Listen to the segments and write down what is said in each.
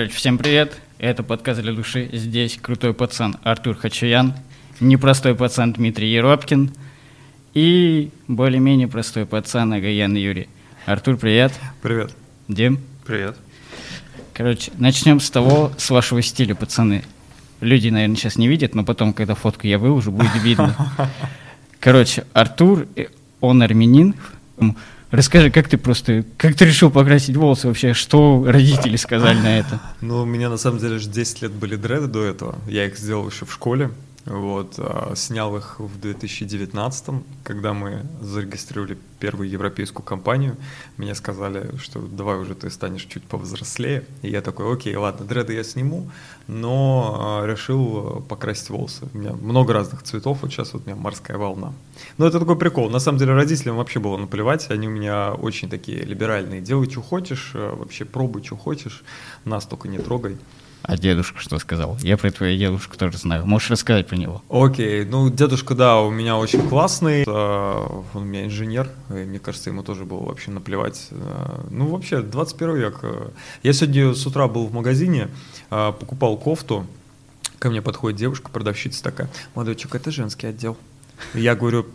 Короче, всем привет. Это подкаст для души. Здесь крутой пацан Артур Хачуян, непростой пацан Дмитрий Еропкин и более-менее простой пацан Агаян Юрий. Артур, привет. Привет. Дим. Привет. Короче, начнем с того, с вашего стиля, пацаны. Люди, наверное, сейчас не видят, но потом, когда фотку я выложу, будет видно. Короче, Артур, э, он армянин. Расскажи, как ты просто, как ты решил покрасить волосы вообще? Что родители сказали на это? Ну, у меня на самом деле же 10 лет были дреды до этого. Я их сделал еще в школе. Вот, а, снял их в 2019, когда мы зарегистрировали первую европейскую компанию. Мне сказали, что давай уже ты станешь чуть повзрослее. И я такой, окей, ладно, дреды я сниму, но а, решил покрасить волосы. У меня много разных цветов, вот сейчас вот у меня морская волна. Но это такой прикол. На самом деле родителям вообще было наплевать, они у меня очень такие либеральные. Делай, что хочешь, а, вообще пробуй, что хочешь, нас только не трогай. А дедушка что сказал? Я про твою дедушку тоже знаю. Можешь рассказать про него? Окей, ну дедушка, да, у меня очень классный. Он у меня инженер. И, мне кажется, ему тоже было вообще наплевать. Э, ну, вообще, 21 век. Я сегодня с утра был в магазине, э, покупал кофту. Ко мне подходит девушка, продавщица такая. Молодой человек, это женский отдел. Я говорю,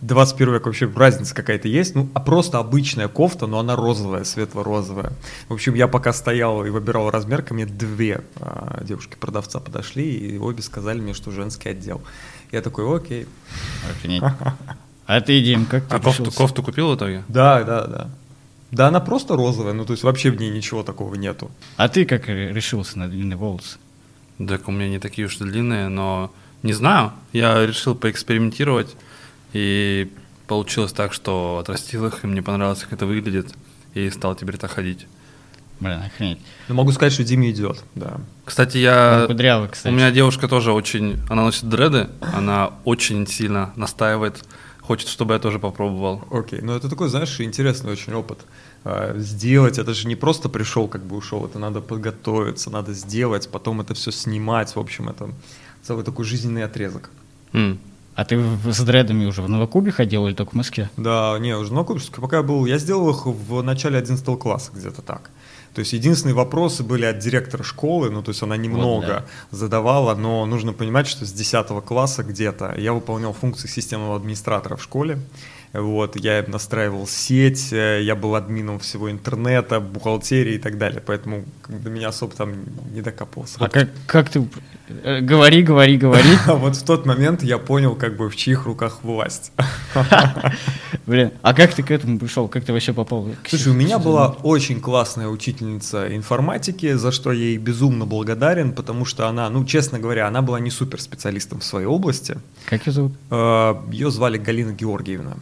21 век вообще разница какая-то есть, ну, а просто обычная кофта, но она розовая, светло-розовая. В общем, я пока стоял и выбирал размер, ко мне две а, девушки-продавца подошли, и обе сказали мне, что женский отдел. Я такой, окей. Охренеть. А ты, Дим, как ты А кофту, кофту купил в итоге? Да, да, да. Да, она просто розовая, ну, то есть вообще в ней ничего такого нету. А ты как решился на длинные волосы? Так у меня не такие уж длинные, но не знаю. Я решил поэкспериментировать. И получилось так, что отрастил их, и мне понравилось, как это выглядит, и стал теперь так ходить. Блин, охренеть. Ну, могу сказать, что Диме идет, да. Кстати, я... Он кудрявый, кстати. У меня девушка тоже очень... Она носит дреды, она очень сильно настаивает, хочет, чтобы я тоже попробовал. Окей, ну это такой, знаешь, интересный очень опыт. А, сделать, это же не просто пришел, как бы ушел, это надо подготовиться, надо сделать, потом это все снимать, в общем, это целый такой жизненный отрезок. Mm. А ты с дредами уже в Новокубе ходил или только в Москве? Да, не, уже в Новокубе, пока я был, я сделал их в начале 11 класса, где-то так. То есть единственные вопросы были от директора школы, ну то есть она немного вот, да. задавала, но нужно понимать, что с 10 класса где-то я выполнял функции системного администратора в школе. Вот, я настраивал сеть, э, я был админом всего интернета, бухгалтерии и так далее, поэтому до меня особо там не докопался. А вот. как, как ты... Э, говори, говори, говори. Вот в тот момент я понял, как бы в чьих руках власть. Блин, а как ты к этому пришел? Как ты вообще попал? Слушай, у меня была очень классная учительница информатики, за что я ей безумно благодарен, потому что она, ну, честно говоря, она была не супер специалистом в своей области. Как ее зовут? Э, ее звали Галина Георгиевна.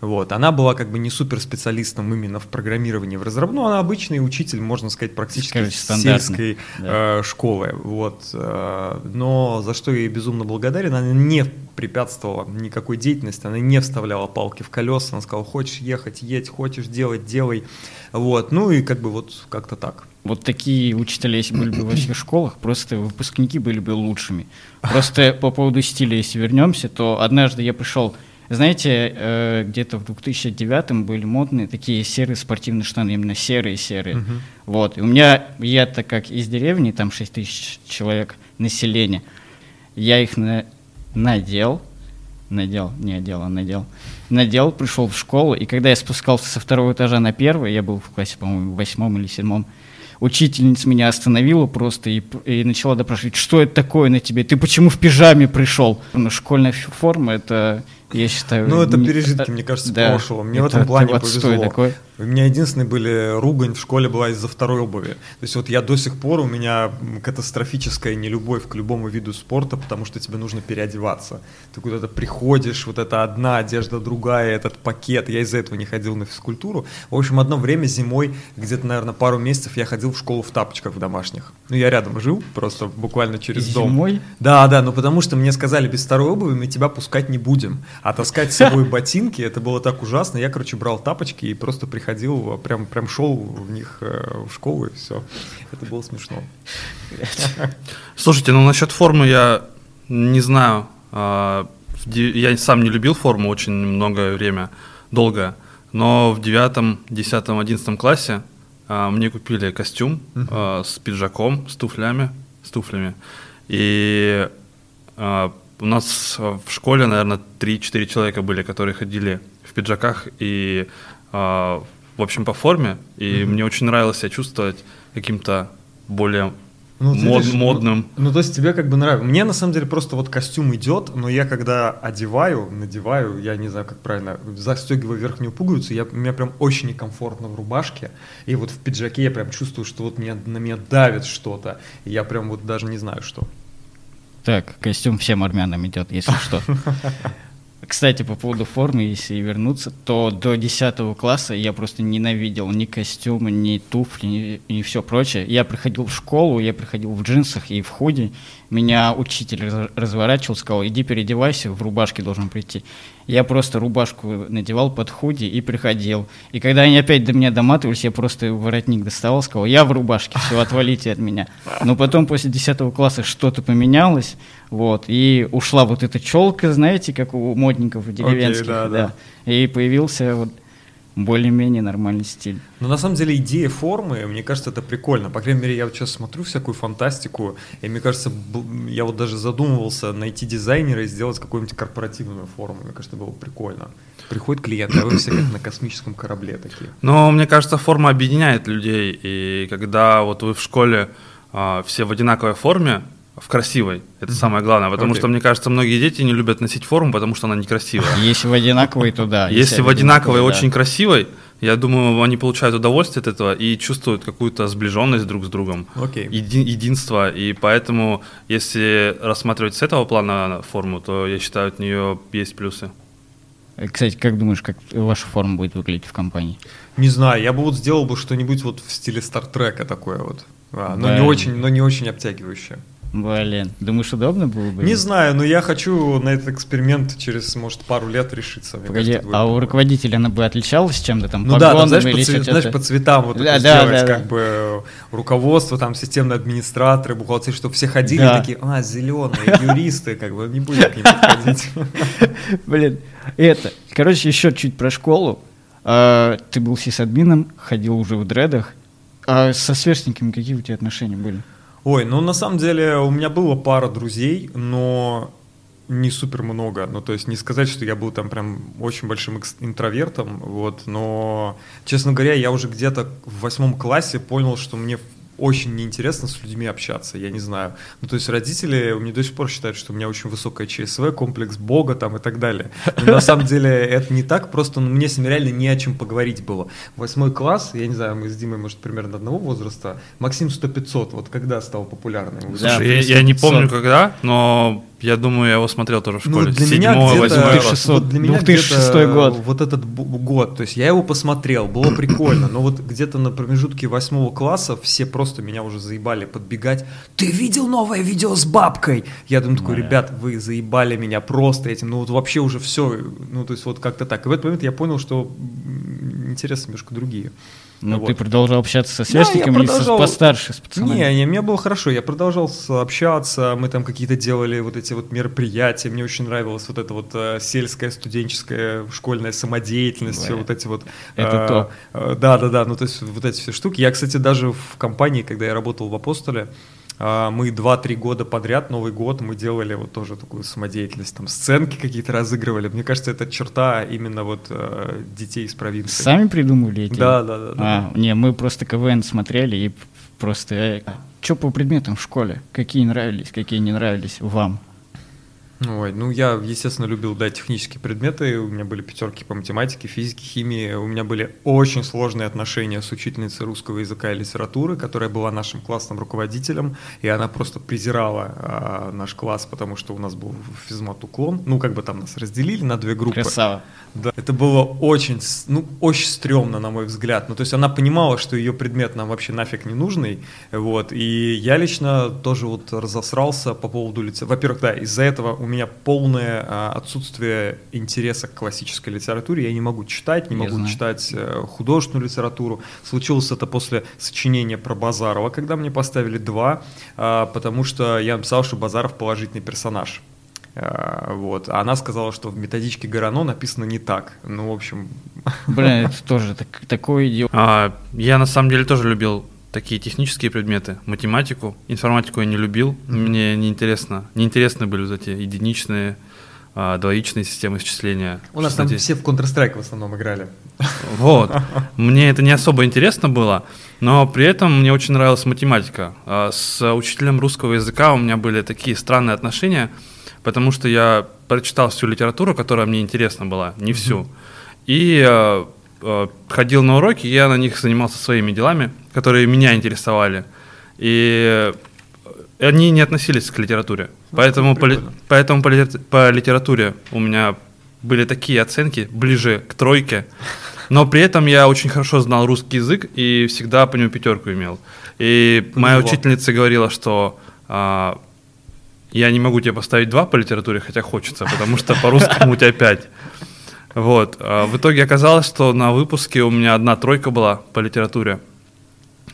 Вот. Она была как бы не супер специалистом именно в программировании, в разработке. Ну, она обычный учитель, можно сказать, практически Короче, сельской да. э, школы. Вот. Э, но за что я ей безумно благодарен, она не препятствовала никакой деятельности, она не вставляла палки в колеса, она сказала, хочешь ехать, едь, хочешь делать, делай. Вот. Ну и как бы вот как-то так. Вот такие учителя, если были бы во всех школах, просто выпускники были бы лучшими. Просто по поводу стиля, если вернемся, то однажды я пришел знаете, э, где-то в 2009 были модные такие серые спортивные штаны, именно серые-серые. Uh-huh. Вот. И у меня, я так как из деревни, там 6 тысяч человек населения, я их на, надел, надел, не одел, а надел, надел, пришел в школу, и когда я спускался со второго этажа на первый, я был в классе, по-моему, в восьмом или седьмом, учительница меня остановила просто и, и начала допрашивать, что это такое на тебе, ты почему в пижаме пришел? Ну, школьная форма — это я считаю... Ну, это пережитки, не, мне кажется, да, прошлого. Мне в этом плане повезло. Такой. У меня единственные были ругань в школе была из-за второй обуви. То есть вот я до сих пор, у меня катастрофическая нелюбовь к любому виду спорта, потому что тебе нужно переодеваться. Ты куда-то приходишь, вот это одна одежда, другая, этот пакет. Я из-за этого не ходил на физкультуру. В общем, одно время зимой, где-то, наверное, пару месяцев я ходил в школу в тапочках в домашних. Ну, я рядом жил, просто буквально через и дом. Зимой? Да, да, ну потому что мне сказали, без второй обуви мы тебя пускать не будем. А таскать с собой ботинки, это было так ужасно. Я, короче, брал тапочки и просто приходил, прям, прям шел в них э, в школу и все. Это было смешно. Слушайте, ну насчет формы я не знаю. А, я сам не любил форму очень многое время, долго. Но в девятом, десятом, одиннадцатом классе а, мне купили костюм а, с пиджаком, с туфлями, с туфлями. И а, у нас в школе, наверное, 3-4 человека были, которые ходили в пиджаках и, в общем, по форме. И мне очень нравилось себя чувствовать каким-то более ну, Мод, видишь, модным. Ну, ну, то есть тебе как бы нравится. Мне на самом деле просто вот костюм идет, но я когда одеваю, надеваю, я не знаю, как правильно, застегиваю верхнюю пуговицу, я, мне прям очень некомфортно в рубашке, и вот в пиджаке я прям чувствую, что вот мне, на меня давит что-то, и я прям вот даже не знаю, что. Так, костюм всем армянам идет, если что. Кстати, по поводу формы, если вернуться, то до 10 класса я просто ненавидел ни костюмы, ни туфли, ни, ни все прочее. Я приходил в школу, я приходил в джинсах и в худи, меня учитель разворачивал, сказал, иди переодевайся, в рубашке должен прийти. Я просто рубашку надевал под худи и приходил. И когда они опять до меня доматывались, я просто воротник доставал, сказал, я в рубашке, все, отвалите от меня. Но потом после 10 класса что-то поменялось, вот, и ушла вот эта челка, знаете, как у модников деревенских, okay, да, да. да. И появился вот более-менее нормальный стиль. Но на самом деле идея формы, мне кажется, это прикольно. По крайней мере, я вот сейчас смотрю всякую фантастику, и мне кажется, я вот даже задумывался найти дизайнера и сделать какую-нибудь корпоративную форму. Мне кажется, было прикольно. Приходит клиент, а вы все как на космическом корабле такие. Но мне кажется, форма объединяет людей, и когда вот вы в школе а, все в одинаковой форме, в красивой. Это mm-hmm. самое главное, потому okay. что, мне кажется, многие дети не любят носить форму, потому что она некрасивая. Если в одинаковой, то да. Если в одинаковой очень красивой, я думаю, они получают удовольствие от этого и чувствуют какую-то сближенность друг с другом, okay. еди- единство. И поэтому, если рассматривать с этого плана форму, то я считаю, от нее есть плюсы. Э, кстати, как думаешь, как ваша форма будет выглядеть в компании? Не знаю, я бы вот сделал бы что-нибудь вот в стиле Стартрека такое вот. А, но, не очень, но не очень обтягивающее. Блин, думаешь, удобно было бы? Не знаю, но я хочу на этот эксперимент через, может, пару лет решиться. Погоди, кажется, а у руководителя она бы отличалась чем-то там? Ну да, там, знаешь, по, цвет, знаешь, по цветам вот да, это да, сделать, да, как да. бы руководство, там, системные администраторы, бухгалтеры, чтобы все ходили да. такие, а, зеленые, юристы, как бы, не будем к ним подходить. Блин, это, короче, еще чуть про школу. А, ты был сисадмином, ходил уже в дредах. А со сверстниками какие у тебя отношения были? Ой, ну на самом деле у меня было пара друзей, но не супер много. Ну, то есть не сказать, что я был там прям очень большим интровертом, вот, но, честно говоря, я уже где-то в восьмом классе понял, что мне очень неинтересно с людьми общаться, я не знаю. Ну, то есть родители у меня до сих пор считают, что у меня очень высокая ЧСВ, комплекс Бога там и так далее. Но на самом деле это не так, просто ну, мне с ними реально не о чем поговорить было. Восьмой класс, я не знаю, мы с Димой, может, примерно одного возраста, Максим 100-500, вот когда стал популярным? Слушай, я, я не помню когда, но я думаю, я его смотрел тоже в ну, школе. Ну, для меня где-то, вот для меня 2006 год. Вот этот год, то есть я его посмотрел, было прикольно, но вот где-то на промежутке восьмого класса все просто меня уже заебали подбегать. Ты видел новое видео с бабкой? Я думаю, такой, ребят, вы заебали меня просто этим, ну вот вообще уже все, ну то есть вот как-то так. И в этот момент я понял, что интересы немножко другие. Ну, вот. ты продолжал общаться со сверстниками да, продолжал... или постарше, с пацанами? Не, не, мне было хорошо, я продолжал общаться, мы там какие-то делали вот эти вот мероприятия, мне очень нравилась вот эта вот э, сельская, студенческая, школьная самодеятельность, все вот эти вот... Это э, то. Э, да, да, да, ну то есть вот эти все штуки. Я, кстати, даже в компании, когда я работал в Апостоле, мы 2-3 года подряд, Новый год, мы делали вот тоже такую самодеятельность, там сценки какие-то разыгрывали. Мне кажется, это черта именно вот э, детей из провинции. Сами придумали эти? Да, да, да. А, Не, мы просто КВН смотрели и просто... Э, что по предметам в школе? Какие нравились, какие не нравились вам? Ой, ну я, естественно, любил, да, технические предметы. У меня были пятерки по математике, физике, химии. У меня были очень сложные отношения с учительницей русского языка и литературы, которая была нашим классным руководителем, и она просто презирала а, наш класс, потому что у нас был физмат уклон. Ну, как бы там нас разделили на две группы. Красава. Да, это было очень, ну, очень стрёмно, на мой взгляд. Ну, то есть она понимала, что ее предмет нам вообще нафиг не нужный, вот. И я лично тоже вот разосрался по поводу лица. Во-первых, да, из-за этого у меня полное а, отсутствие интереса к классической литературе. Я не могу читать, не я могу знаю. читать э, художественную литературу. Случилось это после сочинения про Базарова, когда мне поставили два, а, потому что я написал, что Базаров положительный персонаж. Э, вот. А она сказала, что в методичке Горано написано не так. Ну, в общем... Блин, это тоже так, такое идиот. А, я на самом деле тоже любил такие технические предметы, математику, информатику я не любил, мне неинтересно, неинтересны были вот эти единичные, а, двоичные системы исчисления. У нас там все в Counter-Strike в основном играли. Вот, мне это не особо интересно было, но при этом мне очень нравилась математика. А, с учителем русского языка у меня были такие странные отношения, потому что я прочитал всю литературу, которая мне интересна была, не всю, и а, ходил на уроки, я на них занимался своими делами, которые меня интересовали. И они не относились к литературе. Ну, поэтому, по, поэтому по, по литературе у меня были такие оценки ближе к тройке. Но при этом я очень хорошо знал русский язык и всегда по нему пятерку имел. И моя учительница говорила, что а, я не могу тебе поставить два по литературе, хотя хочется, потому что по-русскому у тебя пять. Вот. А в итоге оказалось, что на выпуске у меня одна тройка была по литературе.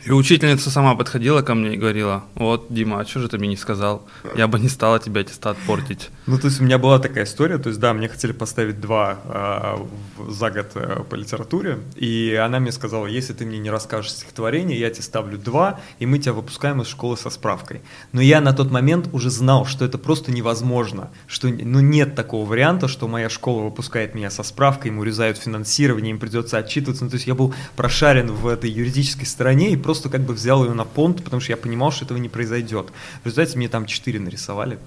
И учительница сама подходила ко мне и говорила, вот, Дима, а что же ты мне не сказал? Я бы не стала тебе аттестат портить. Ну, то есть у меня была такая история, то есть, да, мне хотели поставить два э, за год э, по литературе, и она мне сказала, если ты мне не расскажешь стихотворение, я тебе ставлю два, и мы тебя выпускаем из школы со справкой. Но я на тот момент уже знал, что это просто невозможно, что ну, нет такого варианта, что моя школа выпускает меня со справкой, им урезают финансирование, им придется отчитываться. Ну, то есть я был прошарен в этой юридической стороне и просто просто как бы взял ее на понт, потому что я понимал, что этого не произойдет. В результате мне там 4 нарисовали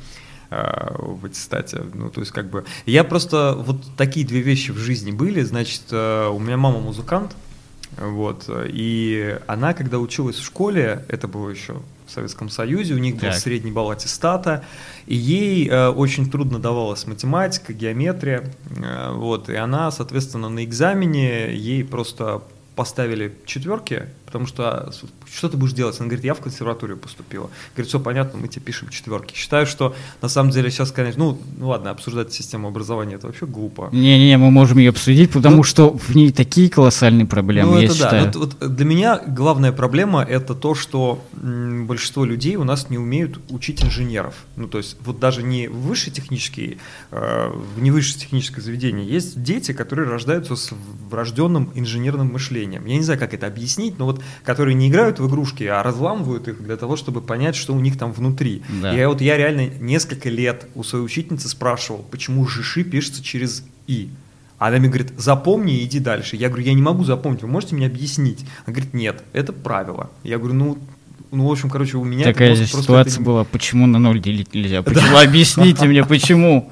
э, в аттестате. Ну, то есть, как бы. Я просто вот такие две вещи в жизни были. Значит, э, у меня мама музыкант, вот, и она, когда училась в школе, это было еще в Советском Союзе, у них был так. средний балл аттестата, и ей э, очень трудно давалась математика, геометрия, э, вот, и она, соответственно, на экзамене ей просто поставили четверки, потому что а, что ты будешь делать? Она говорит, я в консерваторию поступила. Говорит, все понятно, мы тебе пишем четверки. Считаю, что на самом деле сейчас, конечно, ну, ну ладно, обсуждать систему образования это вообще глупо. Не-не, мы можем ее обсудить, потому ну, что в ней такие колоссальные проблемы, ну, я это считаю. Да. Вот, вот для меня главная проблема это то, что м, большинство людей у нас не умеют учить инженеров. Ну, то есть вот даже не высшие технические, э, не высшее техническое заведение, есть дети, которые рождаются с врожденным инженерным мышлением. Я не знаю, как это объяснить, но вот которые не играют в игрушки, а разламывают их для того, чтобы понять, что у них там внутри. Да. И вот я реально несколько лет у своей учительницы спрашивал, почему жиши пишется через «и». Она мне говорит, запомни и иди дальше. Я говорю, я не могу запомнить, вы можете мне объяснить? Она говорит, нет, это правило. Я говорю, ну, ну, в общем, короче, у меня... Такая же ситуация это... была, почему на ноль делить нельзя? Почему? Объясните мне, почему?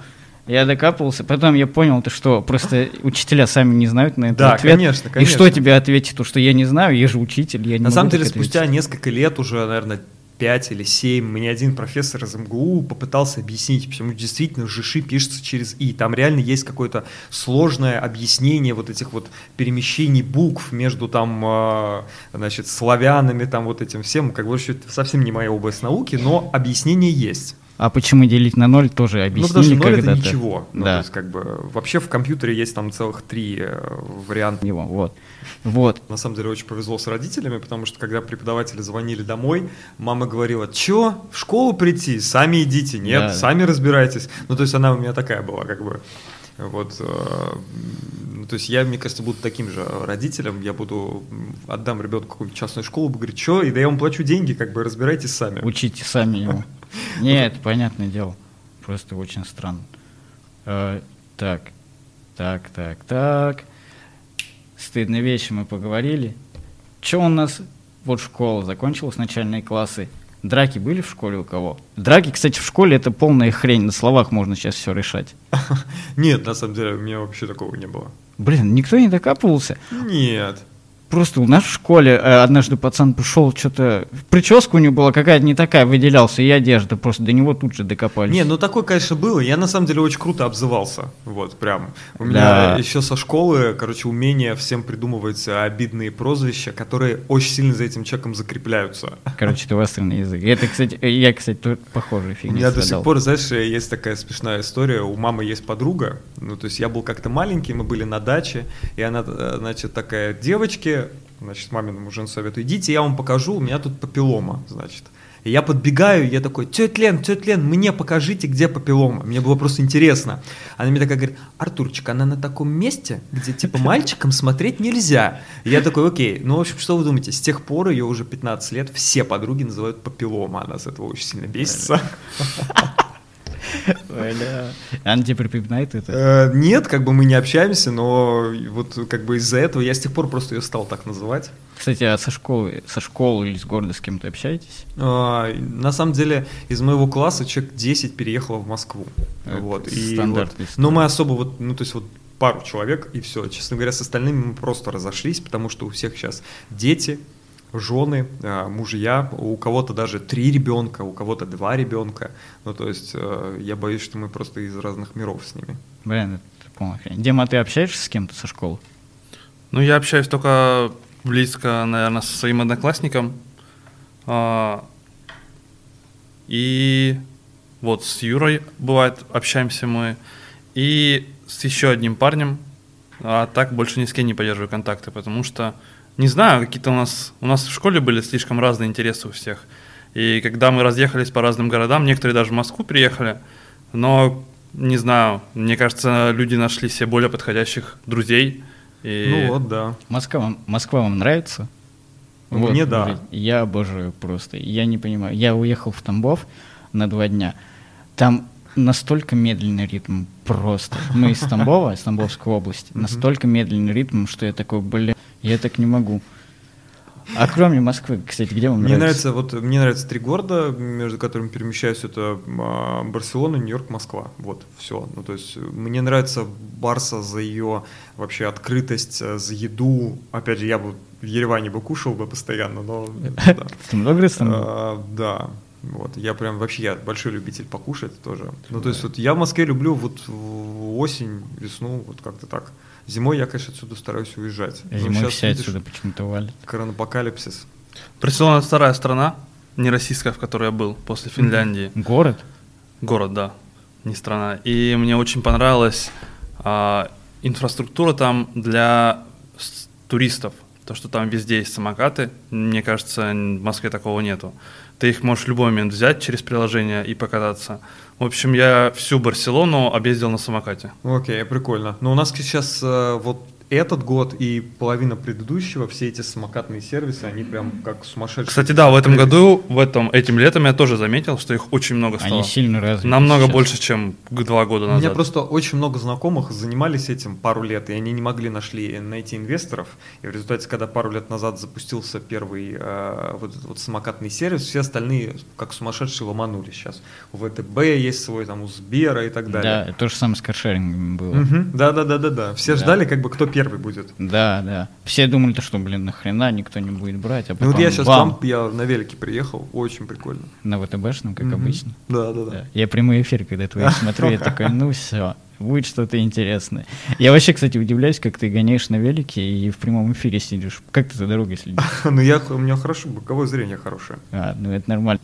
Я докапывался, потом я понял, то, что просто учителя сами не знают на этот да, ответ. конечно, конечно. И что тебе ответить, то, что я не знаю, я же учитель, я не На самом деле, спустя несколько лет уже, наверное, 5 или 7, мне один профессор из МГУ попытался объяснить, почему действительно ЖИШИ пишется через И. Там реально есть какое-то сложное объяснение вот этих вот перемещений букв между там, э, значит, славянами, там вот этим всем. Как бы совсем не моя область науки, но объяснение есть. А почему делить на ноль тоже объяснили Ну, потому что ноль это ничего. Ну, да. то есть, как бы, вообще в компьютере есть там целых три э, варианта. Него, вот. вот. На самом деле очень повезло с родителями, потому что когда преподаватели звонили домой, мама говорила, чё, в школу прийти? Сами идите. Нет, да, сами разбирайтесь. Ну, то есть она у меня такая была, как бы. Вот, э, ну, то есть я, мне кажется, буду таким же родителем, я буду, отдам ребенку какую-нибудь частную школу, буду говорить, что, и да я вам плачу деньги, как бы разбирайтесь сами. Учите сами его. Нет, понятное дело. Просто очень странно. Э, так, так, так, так. Стыдные вещи мы поговорили. Что у нас? Вот школа закончилась, начальные классы. Драки были в школе у кого? Драки, кстати, в школе это полная хрень. На словах можно сейчас все решать. Нет, на самом деле у меня вообще такого не было. Блин, никто не докапывался? Нет. Просто у нас в школе э, однажды пацан пришел, что-то прическа у него была какая-то не такая, выделялся, и одежда просто до него тут же докопались. Не, ну такое, конечно, было. Я на самом деле очень круто обзывался. Вот, прям. У меня да. еще со школы, короче, умение всем придумывать обидные прозвища, которые очень сильно за этим человеком закрепляются. Короче, ты востренный язык. Это, кстати, я, кстати, тут похожий фигня. У меня до сих пор, знаешь, есть такая смешная история. У мамы есть подруга. Ну, то есть я был как-то маленький, мы были на даче, и она, э, значит, такая девочки, значит, маминому жену советую, идите, я вам покажу, у меня тут папиллома, значит. И я подбегаю, я такой, тетя Лен, тетя Лен, мне покажите, где папиллома. Мне было просто интересно. Она мне такая говорит, Артурчик, она на таком месте, где типа мальчикам смотреть нельзя. И я такой, окей, ну в общем, что вы думаете? С тех пор ее уже 15 лет все подруги называют папиллома. Она с этого очень сильно бесится. Бля. Она тебе припоминает это? Э, Нет, как бы мы не общаемся, но вот как бы из-за этого я с тех пор просто ее стал так называть. Кстати, а со школы, со школы или с города с кем-то общаетесь? А, На самом деле из моего класса человек 10 переехало в Москву. Это Вот. И вот- Но мы особо вот, ну то есть вот пару человек и все. Честно говоря, с остальными мы просто разошлись, потому что у всех сейчас дети, жены, а, мужья, у кого-то даже три ребенка, у кого-то два ребенка. Ну то есть э, я боюсь, что мы просто из разных миров с ними. Блин, это полная хрень. Дима, ты общаешься с кем-то со школы? Ну, я общаюсь только близко, наверное, со своим одноклассником. А, И вот с Юрой бывает общаемся мы. И с еще одним парнем. А так больше ни с кем не поддерживаю контакты, потому что, не знаю, какие-то у нас... У нас в школе были слишком разные интересы у всех. И когда мы разъехались по разным городам, некоторые даже в Москву приехали, но, не знаю, мне кажется, люди нашли себе более подходящих друзей. И... Ну вот, да. Москва, вам- Москва вам нравится? Мне да. Я обожаю просто. Я не понимаю. Я уехал в Тамбов на два дня. Там настолько медленный ритм просто. Мы из Тамбова, из Тамбовской области. Настолько медленный ритм, что я такой, блин, я так не могу. А кроме Москвы, кстати, где вам Мне нравится? нравится, вот мне нравятся три города, между которыми перемещаюсь, это а, Барселона, Нью-Йорк, Москва. Вот, все. Ну, то есть, мне нравится Барса за ее вообще открытость, э, за еду. Опять же, я бы в Ереване бы кушал бы постоянно, но. Ты много раз там? А, да. Вот, я прям вообще я большой любитель покушать тоже. Ну, то есть, вот я в Москве люблю вот осень, весну, вот как-то так. Зимой я, конечно, отсюда стараюсь уезжать. Зимой щас, все видишь, отсюда почему-то валят. Коронапокалипсис. Барселона вторая страна, не российская, в которой я был, после Финляндии. Город? Город, да, не страна. И мне очень понравилась а, инфраструктура там для с- туристов. То, что там везде есть самокаты, мне кажется, в Москве такого нету. Ты их можешь в любой момент взять через приложение и покататься. В общем, я всю Барселону объездил на самокате. Окей, прикольно. Но у нас сейчас э, вот этот год и половина предыдущего, все эти самокатные сервисы, они прям как сумасшедшие. Кстати, да, в этом году, в этом, этим летом я тоже заметил, что их очень много стало. Они сильно развиты. Намного сейчас. больше, чем два года У назад. меня просто очень много знакомых занимались этим пару лет, и они не могли нашли, найти инвесторов. И в результате, когда пару лет назад запустился первый э, вот, этот вот самокатный сервис, все остальные как сумасшедшие ломанули сейчас. У ВТБ есть свой, там, у Сбера и так далее. Да, то же самое с каршерингом было. Мгм. Да, да, да, да, да. Все Да. ждали, как бы кто первый будет. Да, да. Все думали, то, что, блин, нахрена никто не будет брать, а Ну потом вот я сейчас бам, там, я на велике приехал, очень прикольно. на ВТБшном, как Мгм. обычно. Да, да, да. Да. Я прямой эфир, когда твои смотрю, я такой, ну все, будет что-то интересное. Я вообще, кстати, удивляюсь, как ты гоняешь на велике и в прямом эфире сидишь. Как ты за дорогой следишь? Ну я, у меня хорошо, боковое зрение хорошее. А, ну это нормально.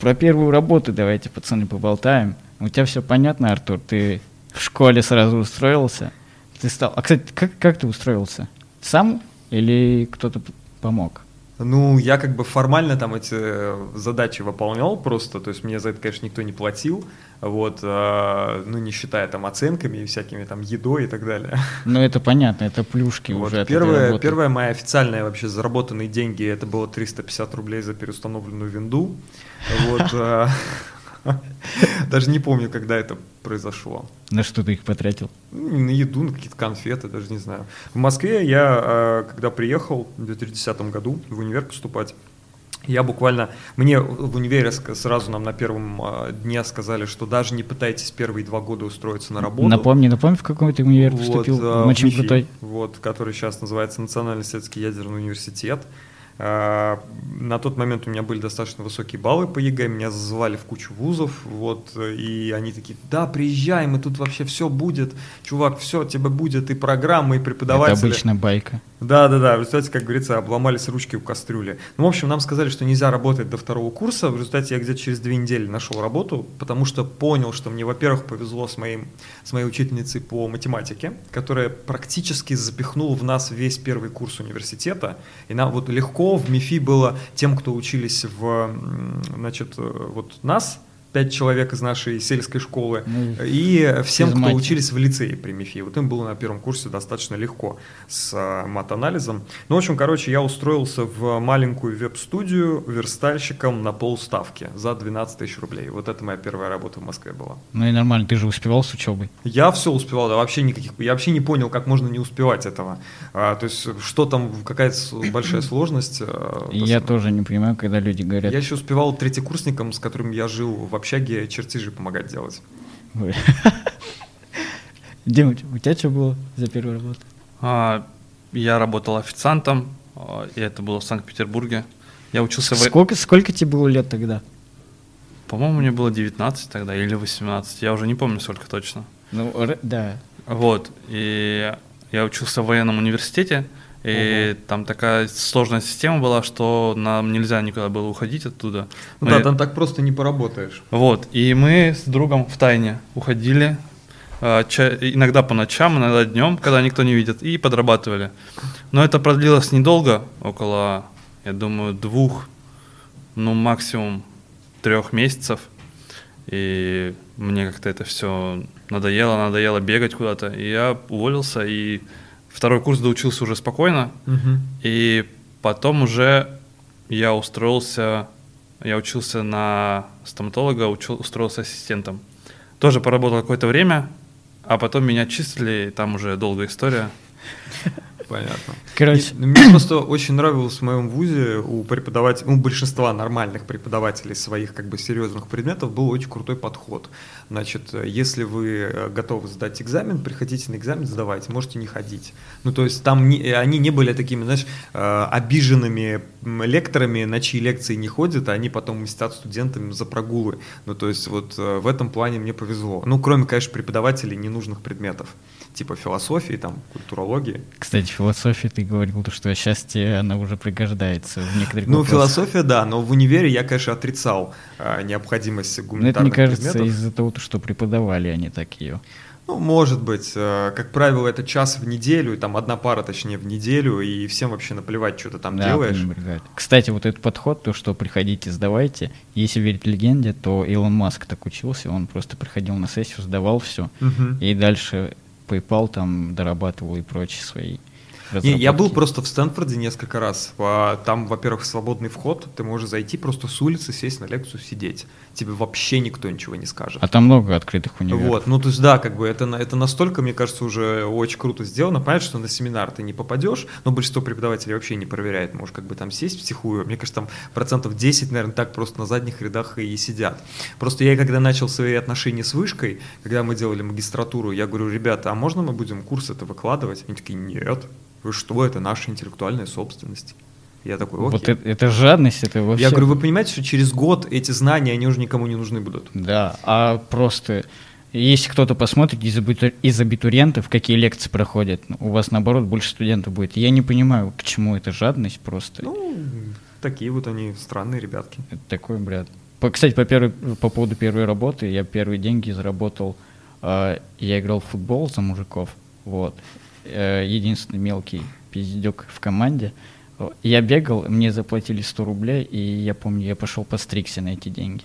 Про первую работу давайте, пацаны, поболтаем. У тебя все понятно, Артур? Ты в школе сразу устроился? Ты стал... А, кстати, как, как ты устроился? Сам или кто-то помог? Ну, я как бы формально там эти э, задачи выполнял просто, то есть мне за это, конечно, никто не платил, вот, а, ну, не считая там оценками и всякими там едой и так далее. Ну это понятно, это плюшки Вот. уже Первое, работы. первая моя официальная вообще заработанные деньги, это было 350 рублей за переустановленную винду, вот, а, даже не помню, когда это произошло. На что ты их потратил? Ну, на еду, на какие-то конфеты, даже не знаю. В Москве я, э, когда приехал в 2010 году в универ поступать, я буквально, мне в универе сразу нам на первом э, дне сказали, что даже не пытайтесь первые два года устроиться на работу. Напомни, напомни, в какой ты универ Вот, поступил? э, Очень в МИФИ, крутой. Вот, который сейчас называется Национальный исследовательский ядерный университет. А, На тот момент у меня были достаточно высокие баллы по ЕГЭ, меня зазывали в кучу вузов, вот, и они такие, да, приезжай, мы тут вообще все будет, чувак, все, тебе будет, и программы, и Это преподаватели. обычно байка. Да, да, да. В результате, как говорится, обломались ручки у кастрюли. Ну, в общем, нам сказали, что нельзя работать до второго курса. В результате я где-то через две недели нашел работу, потому что понял, что мне, во-первых, повезло с, моим, с моей учительницей по математике, которая практически запихнула в нас весь первый курс университета. И нам вот легко в МИФИ было тем, кто учились в, значит, э, вот нас, пять человек из нашей сельской школы, Ну, и всем, кто физмате. учились в лицее при МИФИ. Вот им было на первом курсе достаточно легко с а, мат-анализом. Ну, в общем, короче, я устроился в маленькую веб-студию верстальщиком на полставки за 12 тысяч рублей. Вот это моя первая работа в Москве была. Ну и нормально, ты же успевал с учебой. Я все успевал, да, вообще никаких, я вообще не понял, как можно не успевать этого. А, то есть, что там, какая-то с- большая сложность. то я тоже не понимаю, когда люди говорят... Я еще успевал третьекурсникам, с которыми я жил в общаге, чертежи помогать делать. Ой. Дима, у тебя что было за первую работу? А, я работал официантом, а, и это было в Санкт-Петербурге. Я учился в... Сколько, сколько тебе было лет тогда? По-моему, мне было 19 тогда или 18, я уже не помню сколько точно. Ну, да. Вот, и я учился в военном университете, и там такая сложная система была, что нам нельзя никуда было уходить оттуда. Ну Мы- да, там так просто не поработаешь. Вот, и мы с другом в тайне уходили, а, иногда по ночам, иногда днем, когда никто не видит, и подрабатывали. Но это продлилось недолго, около, я думаю, двух, ну максимум трех месяцев. И мне как-то это все надоело, надоело бегать куда-то. И я уволился, и второй курс доучился уже спокойно. И потом уже я устроился, я учился на стоматолога, учил, устроился ассистентом. Тоже поработал какое-то время, а потом меня числили, и там уже долгая история. Понятно. Короче, И Мне просто очень нравилось в моем вузе у преподавателей, у большинства нормальных преподавателей своих как бы серьезных предметов был очень крутой подход. Значит, э, если вы э, готовы сдать экзамен, приходите на экзамен, сдавайте, можете не ходить. Ну, то есть там не- они не были такими, знаешь, э, обиженными лекторами, на чьи лекции не ходят, а они потом мстят студентам за прогулы. Ну, то есть вот э, в этом плане мне повезло. Ну, кроме, конечно, преподавателей ненужных предметов, типа философии, там, культурологии. кстати, философия, ты говорил, что сейчас тебе она уже пригождается в некоторых Ну, вопросах. философия, да, но в универе я, конечно, отрицал а, необходимость Но это, гуманитарных мне кажется, предметов. из-за того, что преподавали они так ее. Ну, может быть. э, Как правило, это час в неделю, там одна пара, точнее, в неделю, и всем вообще наплевать, что ты там Да, делаешь. пренебрегают. Кстати, вот этот подход, то, что приходите, сдавайте, если верить легенде, то Илон Маск так учился, он просто приходил на сессию, сдавал все, Мгм. и дальше PayPal там дорабатывал и прочие свои Не, я был просто в Стэнфорде несколько раз. Там, во-первых, свободный вход, ты можешь зайти просто с улицы, сесть на лекцию, сидеть. Тебе вообще никто ничего не скажет. А там много открытых универов. Вот, ну то есть да, как бы это, это настолько, мне кажется, уже очень круто сделано. Понятно, что на семинар ты не попадешь, но большинство преподавателей вообще не проверяет. Можешь как бы там сесть втихую. Мне кажется, там процентов 10, наверное, так просто на задних рядах и сидят. Просто я когда начал свои отношения с вышкой, когда мы делали магистратуру, я говорю, ребята, а можно мы будем курс это выкладывать? Они такие, нет, вы что, это наша интеллектуальная собственность. Я такой, окей. Вот это, это жадность, это вообще... Я говорю, вы понимаете, что через год эти знания, они уже никому не нужны будут? Да, а просто... Если кто-то посмотрит из, абиту- из абитуриентов, какие лекции проходят, ну, у вас, наоборот, больше студентов будет. Я не понимаю, к чему эта жадность просто. Ну, такие вот они странные ребятки. Это такой бред. По, кстати, по, первой, по поводу первой работы, я первые деньги заработал, э, я играл в футбол за мужиков, вот. Э, единственный мелкий пиздюк в команде. Я бегал, мне заплатили 100 рублей, и я помню, я пошел постригся на эти деньги.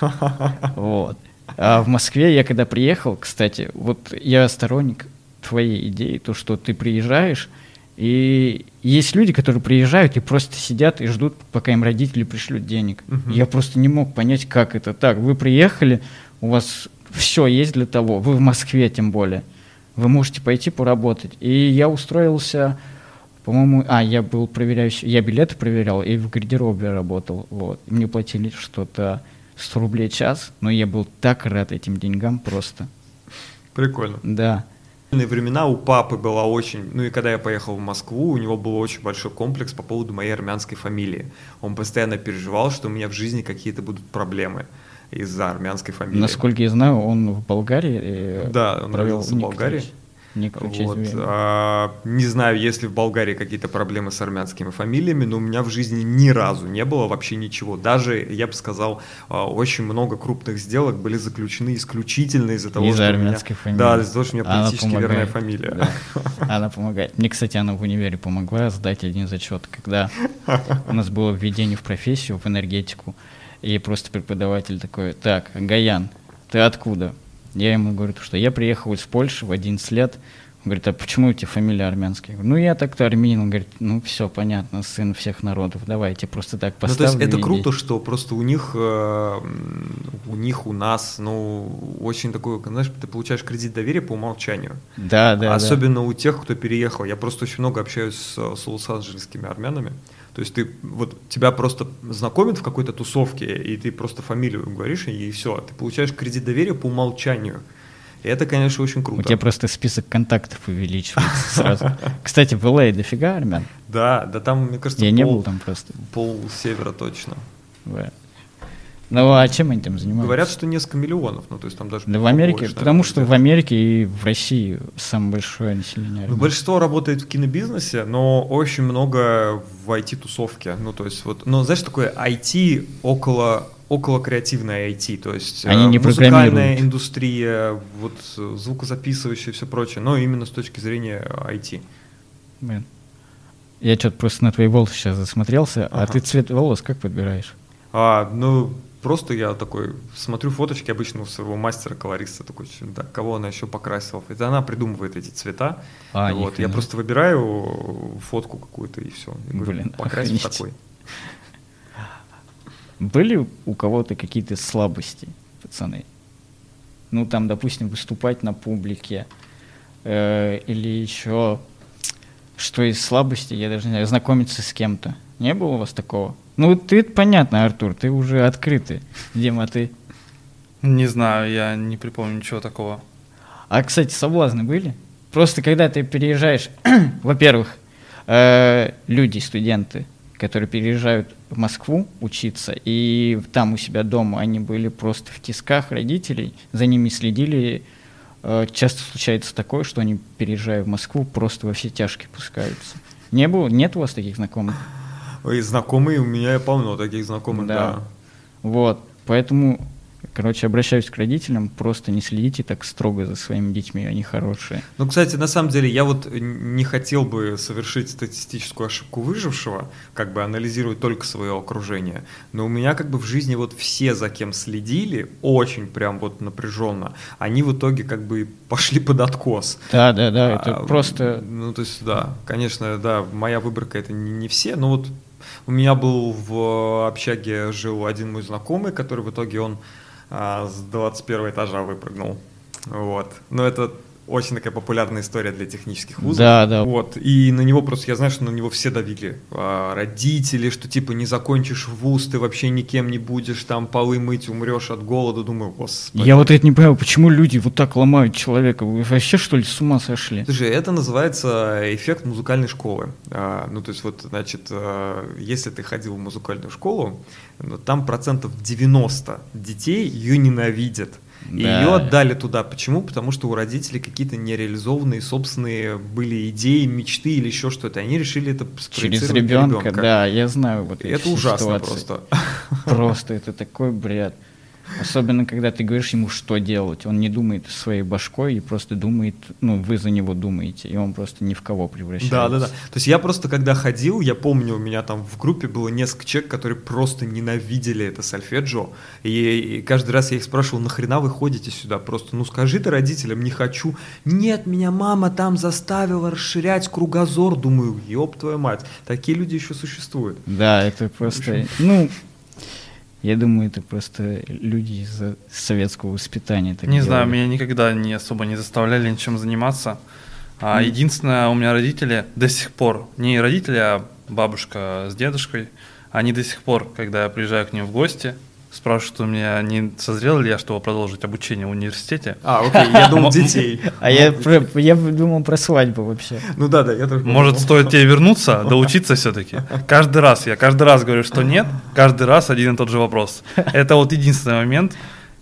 Вот. А в Москве я когда приехал, кстати, вот я сторонник твоей идеи, то, что ты приезжаешь, и есть люди, которые приезжают и просто сидят и ждут, пока им родители пришлют денег. Мгм. Я просто не мог понять, как это так. Вы приехали, у вас все есть для того, вы в Москве тем более. Вы можете пойти поработать. И я устроился, по-моему, а, я был проверяющий, я билеты проверял и в гардеробе работал. Вот. Мне платили что-то 100 рублей час, но я был так рад этим деньгам просто. Прикольно. Да. В времена у папы была очень, ну и когда я поехал в Москву, у него был очень большой комплекс по поводу моей армянской фамилии. Он постоянно переживал, что у меня в жизни какие-то будут проблемы из-за армянской фамилии. Насколько я знаю, он в Болгарии э, Да, он провел родился в Болгарии. Вот. А, не знаю, есть ли в Болгарии какие-то проблемы с армянскими фамилиями, но у меня в жизни ни разу не было вообще ничего. Даже, я бы сказал, а, очень много крупных сделок были заключены исключительно из-за того, Из-за что у меня- армянской фамилии. Да, из-за того, что у меня Она политически верная помогает. фамилия. Да. Она помогает. Мне, кстати, она в универе помогла сдать один зачет, когда у нас было введение в профессию, в энергетику, и просто преподаватель такой, так, Гаян, ты откуда? Я ему говорю, что я приехал из Польши в 11 лет. Он говорит, а почему у тебя фамилия армянская? Я говорю, ну я так-то армянин. Он говорит, ну все, понятно, сын всех народов, давайте просто так Ну, то поставлю. есть это круто, иди». что просто у них, э, у них, у нас, ну, очень такой, знаешь, ты получаешь кредит доверия по умолчанию. Да, да, да. Особенно у тех, кто переехал. Я просто очень много общаюсь с, с лос-анджелесскими армянами. То есть ты вот тебя просто знакомят в какой-то тусовке, и ты просто фамилию говоришь, и все. Ты получаешь кредит доверия по умолчанию. И это, конечно, очень круто. У тебя просто список контактов увеличивается сразу. Кстати, в LA дофига армян? Да, да там, мне кажется, Я не пол, был там просто. пол севера точно. Ну а чем они там занимаются? Говорят, что несколько миллионов, ну то есть там даже Да в Америке, побольше, потому наверное, что в Америке и в России самое большое население. Ну, большинство работает в кинобизнесе, но очень много в IT-тусовке. Ну, то есть вот, ну, знаешь, такое IT около около креативное IT, то есть Они э, не музыкальная индустрия, вот звукозаписывающая и все прочее, но именно с точки зрения IT. Блин. Я что-то просто на твои волосы сейчас засмотрелся. А Ага. ты цвет волос как подбираешь? А, ну, просто я такой смотрю фоточки обычно у своего мастера-колориста, такой, да, кого она еще покрасила. Это она придумывает эти цвета. А, вот, я просто выбираю фотку какую-то и все. Блин, покрась в охренеть. такой. Были у кого-то какие-то слабости, пацаны? Ну, там, допустим, выступать на публике. э, или еще что из слабости, я даже не знаю, знакомиться с кем-то. Не было у вас такого? Ну, ты понятно, Артур, ты уже открытый. Дима, ты? Не знаю, я не припомню ничего такого. А, кстати, соблазны были? Просто когда ты переезжаешь, во-первых, э, люди, студенты, которые переезжают в Москву учиться, и там у себя дома они были просто в тисках родителей, за ними следили. Э, часто случается такое, что они, переезжая в Москву, просто во все тяжкие пускаются. Не было, нет у вас таких знакомых? Ой, знакомые, у меня полно таких знакомых, да. Вот, поэтому, короче, обращаюсь к родителям, просто не следите так строго за своими детьми, они хорошие. Ну, кстати, на самом деле, я вот не хотел бы совершить статистическую ошибку выжившего, как бы анализировать только свое окружение. Но у меня как бы в жизни вот все, за кем следили, очень прям вот напряженно, они в итоге как бы пошли под откос. Да, да, да, это А, просто Ну, то есть, да, конечно, да, моя выборка это не, не все, но вот у меня был в общаге жил один мой знакомый, который в итоге он а, с 21 этажа выпрыгнул. Вот. Но это очень такая популярная история для технических вузов. Да, да. Вот. И на него просто, я знаю, что на него все давили. А, родители, что типа не закончишь вуз, ты вообще никем не будешь, там полы мыть, умрешь от голода. Думаю, господи. Я вот это не понимаю, почему люди вот так ломают человека? Вы вообще что ли с ума сошли? Слушай, это называется эффект музыкальной школы. А, ну, то есть, вот, значит, а, если ты ходил в музыкальную школу, ну, там процентов 90 детей ее ненавидят. И Да. ее отдали туда. Почему? Потому что у родителей какие-то нереализованные собственные были идеи, мечты или еще что-то. Они решили это Через на ребенка, да, я знаю вот это ужасно ситуации. просто. Просто это такой бред. Особенно, когда ты говоришь ему, что делать. Он не думает своей башкой и просто думает, ну, вы за него думаете, и он просто ни в кого превращается. Да, да, да. То есть я просто когда ходил, я помню, у меня там в группе было несколько человек, которые просто ненавидели это сольфеджио. И, и каждый раз я их спрашивал, нахрена вы ходите сюда? Просто, ну скажи ты родителям, не хочу. Нет, меня мама там заставила расширять кругозор. Думаю, ёб твою мать, такие люди еще существуют. Да, это просто, ну, я думаю, это просто люди из советского воспитания. так не знаю, делали. меня никогда не особо не заставляли ничем заниматься. А единственное, у меня родители до сих пор, не родители, а бабушка с дедушкой, они до сих пор, когда я приезжаю к ним в гости, спрашивают у меня, не созрел ли я, чтобы продолжить обучение в университете. А, окей, я думал детей. А я, про- я думал про свадьбу вообще. Ну да, да, я тоже Может, стоит тебе вернуться, доучиться все-таки? Каждый раз, я каждый раз говорю, что нет, каждый раз один и тот же вопрос. Это вот единственный момент.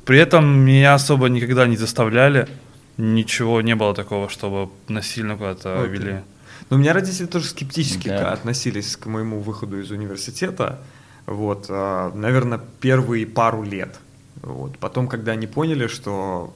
При этом меня особо никогда не заставляли. ничего не было такого, чтобы насильно куда-то вели. Но у меня родители тоже скептически относились к моему выходу из университета. Вот, а, наверное, первые пару лет. Вот. Потом, когда они поняли, что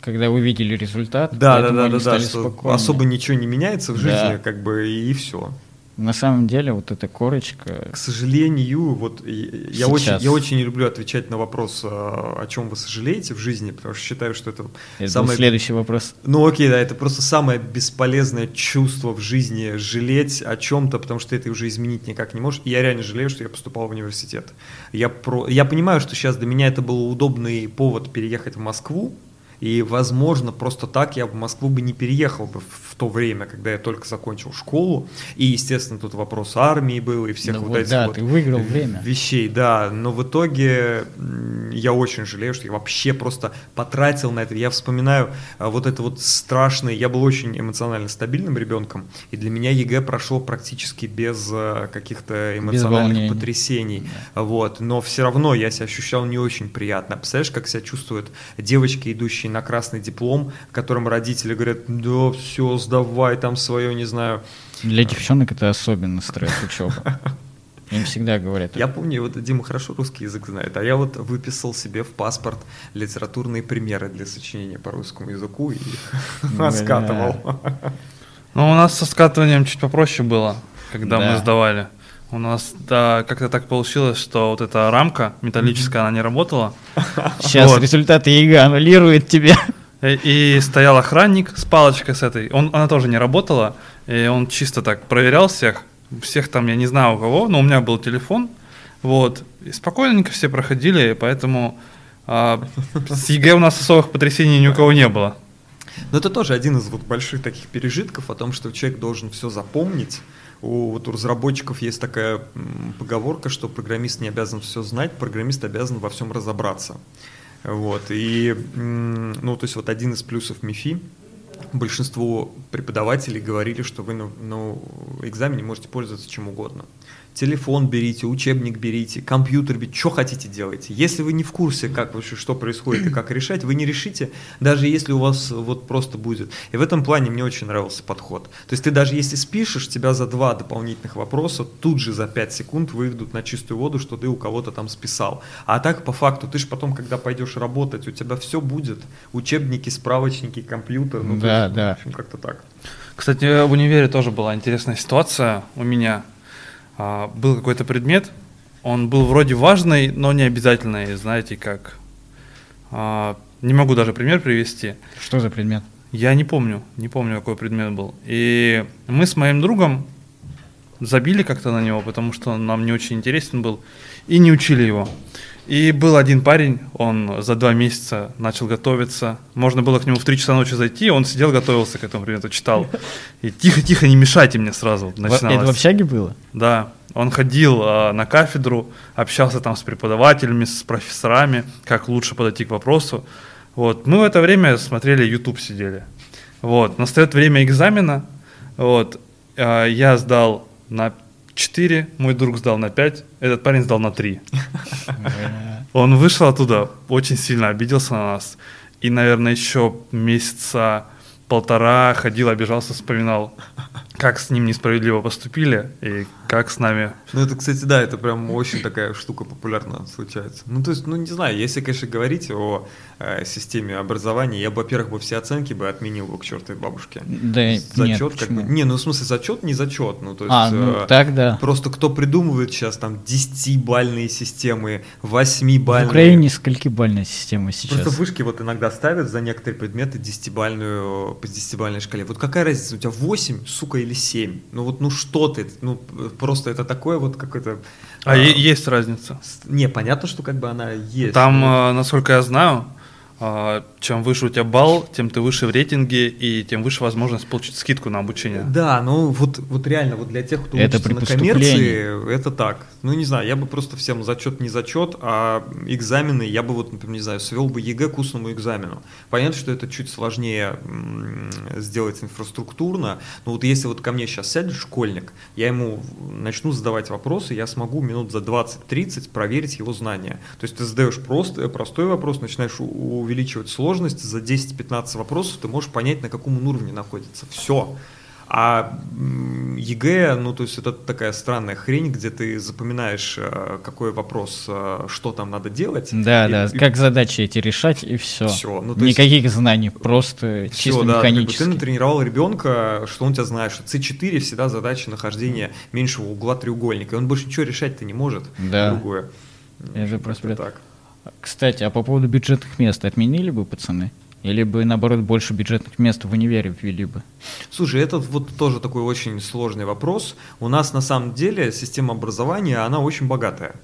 Когда вы видели результат, да, да, да, да, да, что спокойнее. особо ничего не меняется в жизни, Да. как бы и все. На самом деле вот эта корочка... К сожалению, вот я Сейчас. очень, я очень не люблю отвечать на вопрос, а, о чем вы сожалеете в жизни, потому что считаю, что это Это самое следующий вопрос. Ну окей, да, это просто самое бесполезное чувство в жизни жалеть о чем-то, потому что ты уже изменить никак не можешь. И я реально жалею, что я поступал в университет. Я, про... я понимаю, что сейчас для меня это был удобный повод переехать в Москву, и, возможно, просто так я в Москву бы не переехал бы в, то время, когда я только закончил школу. И, естественно, тут вопрос армии был и всех Ну вот вот этих да, вот ты выиграл время. вещей, да. Но в итоге я очень жалею, что я вообще просто потратил на это. Я вспоминаю а, вот это вот страшное. Я был очень эмоционально стабильным ребенком, и для меня ЕГЭ прошло практически без а, каких-то эмоциональных волнений. потрясений. Вот. Но все равно я себя ощущал не очень приятно. Представляешь, как себя чувствуют девочки, идущие на красный диплом, которым родители говорят, да, все, сдавай там свое, не знаю, Для девчонок это особенно стресс учеба. Им всегда говорят. Я помню, вот Дима хорошо русский язык знает, а я вот выписал себе в паспорт литературные примеры для сочинения по русскому языку и скатывал. Ну, у нас со скатыванием чуть попроще было, когда Да. мы сдавали. У нас да, как-то так получилось, что вот эта рамка металлическая, она не работала. Сейчас Вот. результаты ЕГЭ аннулируют тебя. И, и стоял охранник с палочкой с этой. Он, она тоже не работала. И он чисто так проверял всех. Всех там, я не знаю у кого, но у меня был телефон. Вот. И спокойненько все проходили, поэтому а, с ЕГЭ у нас особых потрясений ни у кого не было. Но это тоже один из вот больших таких пережитков о том, что человек должен все запомнить. У, вот у разработчиков есть такая поговорка, что программист не обязан все знать, программист обязан во всем разобраться. Вот, и, ну, то есть вот один из плюсов МИФИ, большинство преподавателей говорили, что вы на, на экзамене можете пользоваться чем угодно. Телефон берите, учебник берите, компьютер берите, что хотите делайте. Если вы не в курсе, как вообще, что происходит и как решать, вы не решите, даже если у вас вот просто будет. И в этом плане мне очень нравился подход. То есть ты даже если спишешь, тебя за два дополнительных вопроса тут же за 5 секунд выведут на чистую воду, что ты у кого-то там списал. А так по факту, ты же потом, когда пойдешь работать, у тебя все будет. Учебники, справочники, компьютер. Ну, Да, есть, да. В общем, как-то так. Кстати, в универе тоже была интересная ситуация у меня. А, был какой-то предмет, он был вроде важный, но не обязательный, знаете, как... А, не могу даже пример привести. Что за предмет? Я не помню, не помню, какой предмет был. И мы с моим другом забили как-то на него, потому что он нам не очень интересен был, и не учили его. И был один парень, он за два месяца начал готовиться. Можно было к нему в три часа ночи зайти, он сидел, готовился к этому предмету, читал. И тихо-тихо, не мешайте мне сразу. Во- Это в Начиналось. общаге было? Да, он ходил а, на кафедру, общался там с преподавателями, с профессорами, как лучше подойти к вопросу. Вот. Мы в это время смотрели YouTube, сидели. Вот. Настает время экзамена. Вот. А, я сдал на 4, мой друг сдал на 5, этот парень сдал на 3. Бля. Он вышел оттуда, очень сильно обиделся на нас. И, наверное, еще месяца полтора ходил, обижался, вспоминал, как с ним несправедливо поступили и как с нами. Ну, это, кстати, да, это прям очень такая штука популярна случается. Ну, то есть, ну, не знаю, если, конечно, говорить о э, системе образования, я бы, во-первых, бы все оценки бы отменил бы к чертовой бабушке. Да нет, Зачет, как бы. Не, ну, в смысле, зачет, не зачет. Ну, то есть, А, ну э, так да. Просто кто придумывает сейчас там 10-бальные системы, 8-бальные. В Украине сколькибальная система сейчас? Просто вышки вот иногда ставят за некоторые предметы 10-бальную, по 10-бальной шкале. Вот какая разница, у тебя 8, сука, или 7? Ну вот, ну что ты, ну просто это такое вот какое-то... А е- есть разница. Не, понятно, что как бы она есть. Там, э, насколько я знаю, чем выше у тебя балл, тем ты выше в рейтинге, и тем выше возможность получить скидку на обучение. Да, ну вот, вот реально, вот для тех, кто Это учится при на коммерции, это так. Ну, не знаю, я бы просто всем зачет не зачет, а экзамены, я бы вот, например, не знаю, свел бы ЕГЭ к устному экзамену. Понятно, что это чуть сложнее сделать инфраструктурно, но вот если вот ко мне сейчас сядет школьник, я ему начну задавать вопросы, я смогу минут за 20-30 проверить его знания. То есть ты задаешь просто, простой вопрос, начинаешь у- увеличивать сложность, за 10-15 вопросов ты можешь понять, на каком он уровне находится. Все. А ЕГЭ, ну, то есть это такая странная хрень, где ты запоминаешь, э, какой вопрос, э, что там надо делать. Да, и, да, и, как задачи эти решать, и все. Все. Ну, Никаких есть, знаний, просто все, чисто да, механически. Как бы ты натренировал ребенка, что он тебя знает, что C4 всегда задача нахождения меньшего угла треугольника, и он больше ничего решать-то не может. Да. Другое. Это просто так. Кстати, а по поводу бюджетных мест отменили бы пацаны? Или бы, наоборот, больше бюджетных мест в универе ввели бы? Слушай, это вот тоже такой очень сложный вопрос. У нас на самом деле система образования, она очень богатая.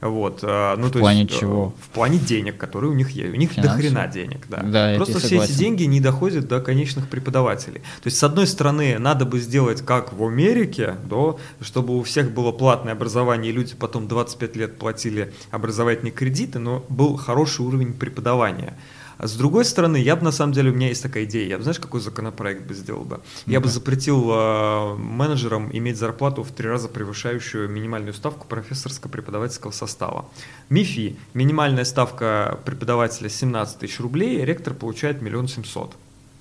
Вот, а, ну, в то плане есть, э, чего? В плане денег, которые у них есть. У них до хрена денег, да. да Просто все эти деньги не доходят до конечных преподавателей. То есть, с одной стороны, надо бы сделать как в Америке, да, чтобы у всех было платное образование, и люди потом 25 лет платили образовательные кредиты, но был хороший уровень преподавания. А с другой стороны, я бы на самом деле, у меня есть такая идея, я бы, знаешь, какой законопроект бы сделал бы? Ну я бы запретил э, менеджерам иметь зарплату в три раза превышающую минимальную ставку профессорско-преподавательского состава. МИФИ, минимальная ставка преподавателя 17 тысяч рублей, ректор получает миллион семьсот.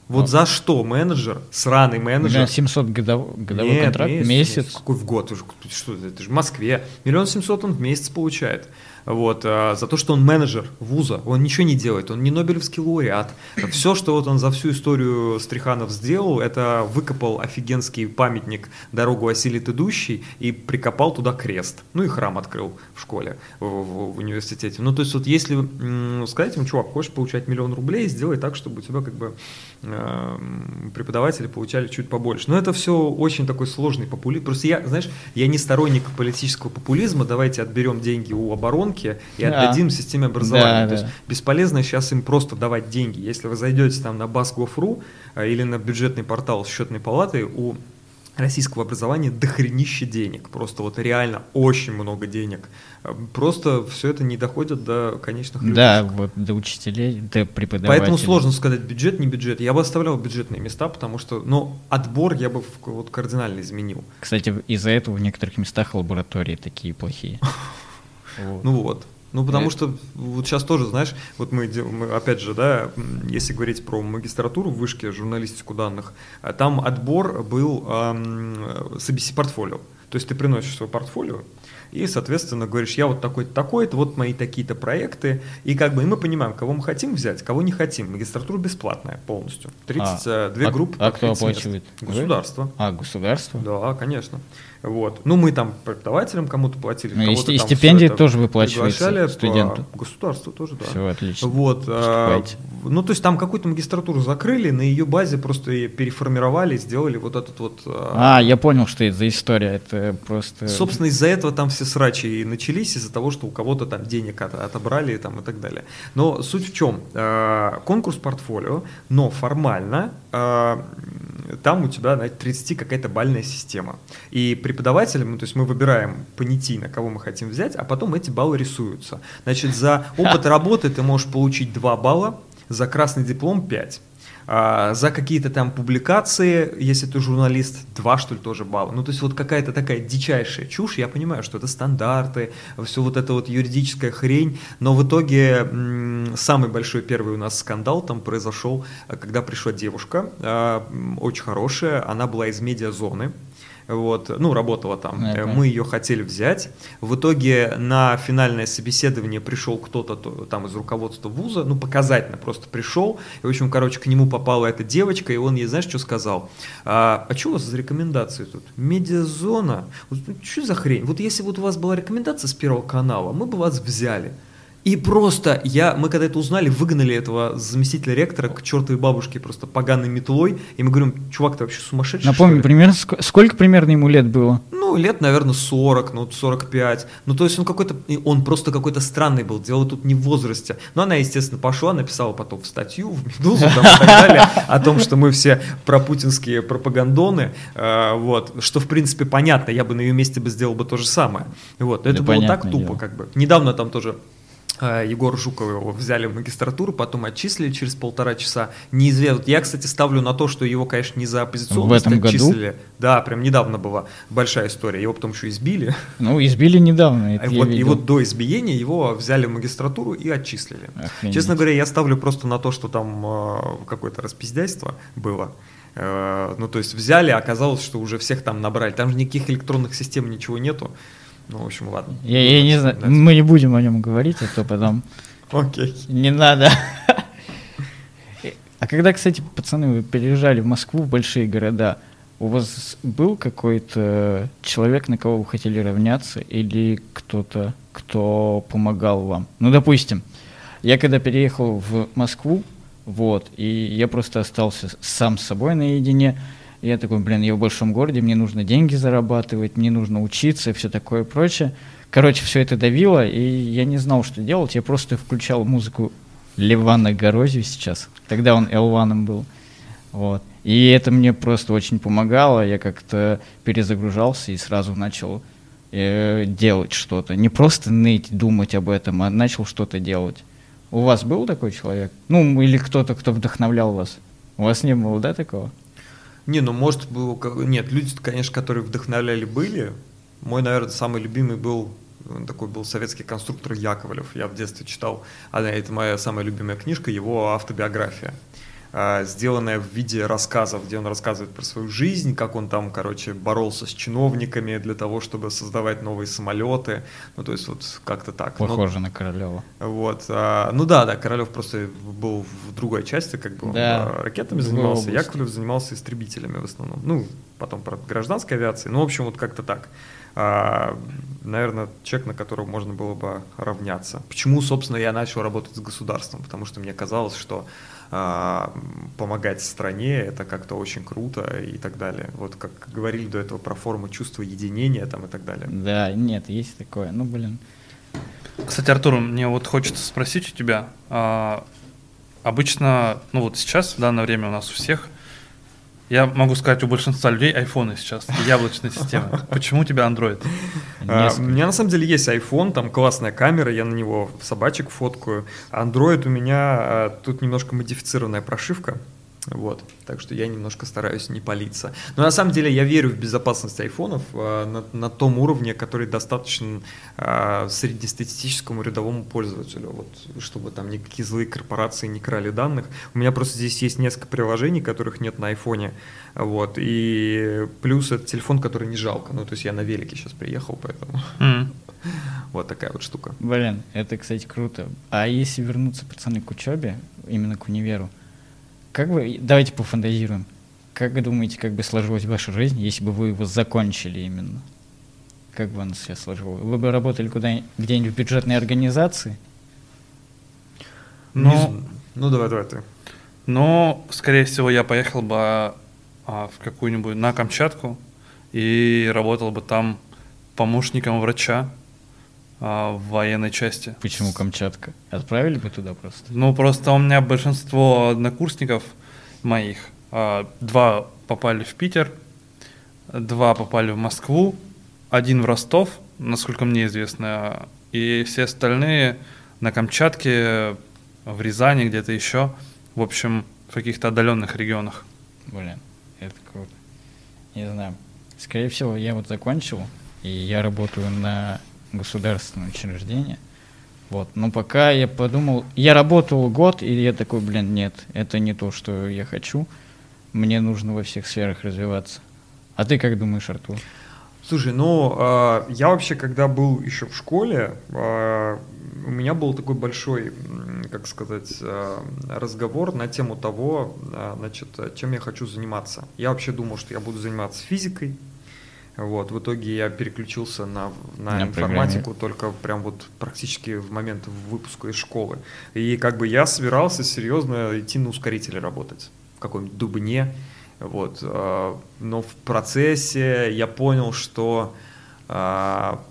Вот а. за что менеджер, сраный менеджер... Миллион семьсот годов, годовой Нет, контракт, месяц, месяц? Какой в год? Что это же в Москве. Миллион семьсот он в месяц получает вот, а, за то, что он менеджер вуза, он ничего не делает, он не Нобелевский лауреат. Все, что вот он за всю историю Стриханов сделал, это выкопал офигенский памятник «Дорогу осилит идущий» и прикопал туда крест. Ну и храм открыл в школе, в, в, в университете. Ну то есть вот если сказать ему, чувак, хочешь получать миллион рублей, сделай так, чтобы у тебя как бы э, преподаватели получали чуть побольше. Но это все очень такой сложный популизм. Просто я, знаешь, я не сторонник политического популизма, давайте отберем деньги у оборонки, рынке и отдадим системе образования. Да, То да. есть бесполезно сейчас им просто давать деньги. Если вы зайдете там на Bask.gov.ru э, или на бюджетный портал счетной палаты, у российского образования дохренище денег. Просто вот реально очень много денег. Э, просто все это не доходит до конечных людей. Да, вот до учителей, до преподавателей. Поэтому сложно сказать, бюджет, не бюджет. Я бы оставлял бюджетные места, потому что, ну, отбор я бы вот кардинально изменил. Кстати, из-за этого в некоторых местах лаборатории такие плохие. Вот. Ну вот. Ну, потому что вот сейчас тоже, знаешь, вот мы, мы, опять же, да, если говорить про магистратуру в вышке, журналистику данных, а там отбор был эм, с портфолио. То есть ты приносишь свое портфолио, и, соответственно, говоришь, я вот такой-то, такой-то, вот мои такие-то проекты, и как бы и мы понимаем, кого мы хотим взять, кого не хотим. Магистратура бесплатная полностью. 32 а, э, группы. А, а кто оплачивает? Государство. А, государство? Да, конечно. Вот. Ну, мы там преподавателям кому-то платили. Ну, и, и стипендии тоже выплачиваются студенту. Государство тоже, да. Все, отлично. Вот. А, ну, то есть там какую-то магистратуру закрыли, на ее базе просто ее переформировали, сделали вот этот вот... А, а я понял, что это за история, это просто... Собственно, из-за этого там все срачи и начались, из-за того, что у кого-то там денег от, отобрали там, и так далее. Но суть в чем? А, конкурс портфолио, но формально а, там у тебя, знаете, 30 какая-то бальная система. И преподавателям, ну, то есть мы выбираем понятийно, кого мы хотим взять, а потом эти баллы рисуются. Значит, за опыт работы ты можешь получить 2 балла, за красный диплом 5. А, за какие-то там публикации, если ты журналист, два, что ли, тоже балла. Ну, то есть вот какая-то такая дичайшая чушь, я понимаю, что это стандарты, все вот это вот юридическая хрень, но в итоге самый большой первый у нас скандал там произошел, когда пришла девушка, а, очень хорошая, она была из медиазоны, вот, ну, работала там. Это. Мы ее хотели взять. В итоге на финальное собеседование пришел кто-то там из руководства вуза, ну, показательно просто пришел. И, в общем, короче, к нему попала эта девочка, и он ей, знаешь, что сказал? А, а что у вас за рекомендации тут? Медиазона? Вот, ну, что за хрень? Вот если вот у вас была рекомендация с Первого канала, мы бы вас взяли. И просто я, мы когда это узнали, выгнали этого заместителя ректора к чертовой бабушке просто поганой метлой. И мы говорим, чувак, ты вообще сумасшедший? Напомню, примерно, сколько примерно ему лет было? Ну, лет, наверное, 40, ну, 45. Ну, то есть он какой-то, он просто какой-то странный был, дело тут не в возрасте. Но она, естественно, пошла, написала потом в статью, в «Медузу» там, и так далее, о том, что мы все пропутинские пропагандоны, э, вот, что, в принципе, понятно, я бы на ее месте бы сделал бы то же самое. Вот, это было так тупо, как бы. Недавно там тоже Егор Жуков его взяли в магистратуру, потом отчислили через полтора часа. Неизвестно. Я, кстати, ставлю на то, что его, конечно, не за оппозиционность В этом году? отчислили. Да, прям недавно была большая история. Его потом еще избили. Ну, избили недавно, это вот, и вот до избиения его взяли в магистратуру и отчислили. Охренеть. Честно говоря, я ставлю просто на то, что там э, какое-то распиздяйство было. Э, ну, то есть взяли, а оказалось, что уже всех там набрали. Там же никаких электронных систем, ничего нету. Ну, в общем, ладно. Я, я не знаю, мы не будем о нем говорить, а то потом Окей. не надо. А когда, кстати, пацаны, вы переезжали в Москву, в большие города, у вас был какой-то человек, на кого вы хотели равняться, или кто-то, кто помогал вам? Ну, допустим, я когда переехал в Москву, вот, и я просто остался сам с собой наедине, я такой, блин, я в большом городе, мне нужно деньги зарабатывать, мне нужно учиться и все такое прочее. Короче, все это давило, и я не знал, что делать. Я просто включал музыку Левана Горозию сейчас. Тогда он Элваном был. Вот. И это мне просто очень помогало. Я как-то перезагружался и сразу начал э, делать что-то. Не просто ныть, думать об этом, а начал что-то делать. У вас был такой человек? Ну, или кто-то, кто вдохновлял вас? У вас не было, да, такого? Не, ну может был... Нет, люди, конечно, которые вдохновляли, были. Мой, наверное, самый любимый был такой был советский конструктор Яковлев. Я в детстве читал, а это моя самая любимая книжка, его автобиография, сделанная в виде рассказов, где он рассказывает про свою жизнь, как он там, короче, боролся с чиновниками для того, чтобы создавать новые самолеты. Ну, то есть вот как-то так. Но- Похоже на Королева. вот, а, ну да, да, Королев просто был в другой части, как бы он Да, а, ракетами занимался. Яковлев занимался истребителями в основном. Ну, потом про гражданской авиации. Ну, в общем, вот как-то так. А, наверное, человек, на которого можно было бы равняться. Почему, собственно, я начал работать с государством? Потому что мне казалось, что а, помогать стране это как-то очень круто и так далее. Вот как говорили до этого про форму чувства единения там и так далее. Да, нет, есть такое. Ну, блин. Кстати, Артур, мне вот хочется спросить у тебя. а, обычно, ну вот сейчас, в данное время у нас у всех, я могу сказать, у большинства людей айфоны сейчас, яблочная система. Почему у тебя Android? А. У меня на самом деле есть iPhone, там классная камера, я на него собачек фоткаю. Android у меня а, тут немножко модифицированная прошивка. Вот, так что я немножко стараюсь не палиться. Но на самом деле я верю в безопасность айфонов а, на, на том уровне, который достаточно а, среднестатистическому рядовому пользователю, вот, чтобы там никакие злые корпорации не крали данных. У меня просто здесь есть несколько приложений, которых нет на айфоне, вот, и плюс это телефон, который не жалко, ну, то есть я на велике сейчас приехал, поэтому М. вот такая вот штука. Блин, это, кстати, круто. А если вернуться, пацаны, к учебе, именно к универу, как вы, давайте пофантазируем, как вы думаете, как бы сложилась ваша жизнь, если бы вы его закончили именно? Как бы она себя сложила? Вы бы работали куда где-нибудь в бюджетной организации? Ну, Не ну давай, давай ты. Но, скорее всего, я поехал бы а, в какую-нибудь на Камчатку и работал бы там помощником врача а, в военной части. Почему Камчатка? Отправили бы туда просто? Ну, просто у меня большинство однокурсников моих, а, два попали в Питер, два попали в Москву, один в Ростов, насколько мне известно, и все остальные на Камчатке, в Рязани, где-то еще, в общем, в каких-то отдаленных регионах. Блин, это круто. Не знаю. Скорее всего, я вот закончил, и я работаю на государственном учреждении. Вот. Но пока я подумал, я работал год, и я такой, блин, нет, это не то, что я хочу. Мне нужно во всех сферах развиваться. А ты как думаешь, Артур? Слушай, ну а, я вообще, когда был еще в школе, а, у меня был такой большой, как сказать, а, разговор на тему того, а, значит, чем я хочу заниматься. Я вообще думал, что я буду заниматься физикой. Вот, в итоге я переключился на, на, На информатику только прям вот практически в момент выпуска из школы. И как бы я собирался серьезно идти на ускорителе работать в каком-нибудь Дубне. Вот, а, но в процессе я понял, что а,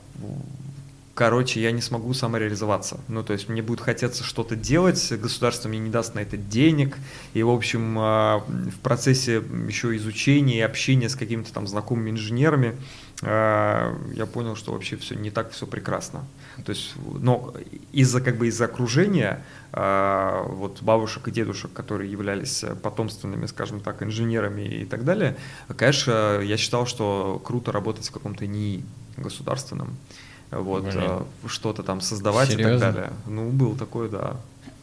короче, я не смогу самореализоваться. Ну, то есть мне будет хотеться что-то делать, государство мне не даст на это денег, и, в общем, а, в процессе еще изучения и общения с какими-то там знакомыми инженерами а, я понял, что вообще все не так все прекрасно. То есть, но из-за как бы из-за окружения а, вот бабушек и дедушек, которые являлись потомственными, скажем так, инженерами и так далее, конечно, я считал, что круто работать в каком-то НИИ государственном вот, э, что-то там создавать Серьезно? и так далее. Ну, был такой, да.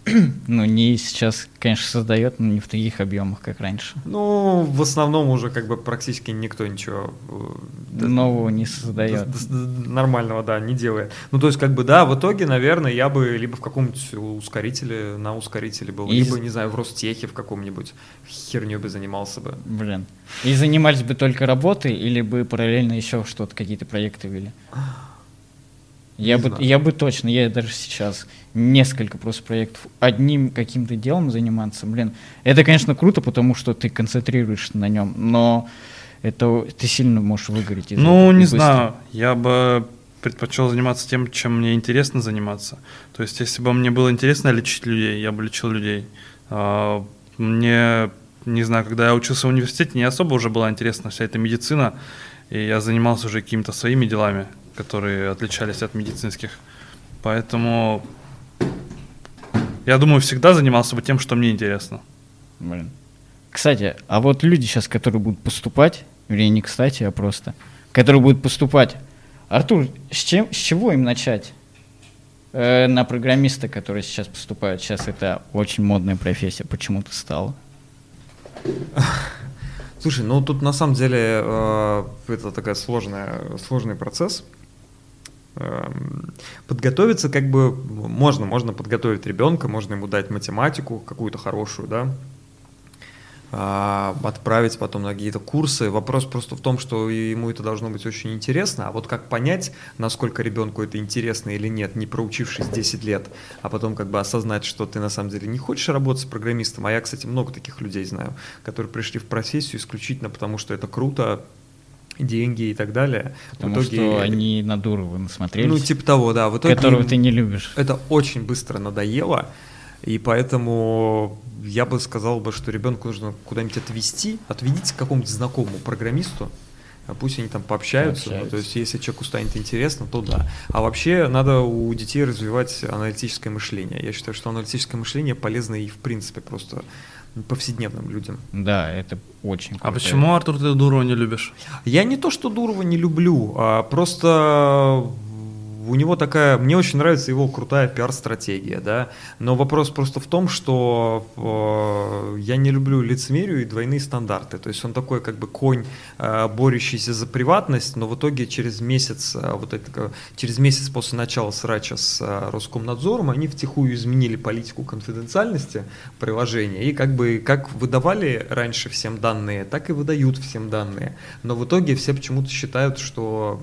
Ну, не сейчас, конечно, создает, но не в таких объемах, как раньше. Ну, в основном уже как бы практически никто ничего э, нового не создает. Нормального, да, не делает. Ну, то есть, как бы, да, в итоге, наверное, я бы либо в каком-нибудь ускорителе, на ускорителе был, и... либо, не знаю, в Ростехе в каком-нибудь херню бы занимался бы. Блин. И занимались бы только работой, или бы параллельно еще что-то, какие-то проекты вели? Я бы, я бы точно, я даже сейчас несколько просто проектов одним каким-то делом заниматься, блин, это, конечно, круто, потому что ты концентрируешься на нем, но это ты сильно можешь выгореть. Из ну, не быстро. знаю, я бы предпочел заниматься тем, чем мне интересно заниматься. То есть, если бы мне было интересно лечить людей, я бы лечил людей. А, мне, не знаю, когда я учился в университете, не особо уже была интересна вся эта медицина, и я занимался уже какими-то своими делами, которые отличались от медицинских. Поэтому я думаю, всегда занимался бы тем, что мне интересно. Блин. Кстати, а вот люди сейчас, которые будут поступать, вернее, не кстати, а просто, которые будут поступать, Артур, с, чем, с чего им начать? Э, на программиста, которые сейчас поступают. Сейчас это очень модная профессия, почему-то стала. Слушай, ну тут на самом деле э, это такая сложная, сложный процесс. Подготовиться как бы можно, можно подготовить ребенка, можно ему дать математику какую-то хорошую, да, а, отправить потом на какие-то курсы. Вопрос просто в том, что ему это должно быть очень интересно, а вот как понять, насколько ребенку это интересно или нет, не проучившись 10 лет, а потом как бы осознать, что ты на самом деле не хочешь работать с программистом, а я, кстати, много таких людей знаю, которые пришли в профессию исключительно потому, что это круто, деньги и так далее. Потому в итоге, что они на Дурова насмотрелись. Ну, типа того, да. В итоге которого ты не любишь. Это очень быстро надоело, и поэтому я бы сказал бы, что ребенку нужно куда-нибудь отвести, отведите к какому-нибудь знакомому программисту, а пусть они там пообщаются, пообщаются. Ну, то есть если человеку станет интересно, то да. А вообще надо у детей развивать аналитическое мышление. Я считаю, что аналитическое мышление полезно и в принципе просто повседневным людям. Да, это очень круто. А почему, Артур, ты Дурова не любишь? Я не то, что Дурова не люблю, а просто у него такая, мне очень нравится его крутая пиар-стратегия, да, но вопрос просто в том, что э, я не люблю лицемерию и двойные стандарты, то есть он такой как бы конь, э, борющийся за приватность, но в итоге через месяц, э, вот это, через месяц после начала срача с э, Роскомнадзором они втихую изменили политику конфиденциальности приложения. И как бы как выдавали раньше всем данные, так и выдают всем данные, но в итоге все почему-то считают, что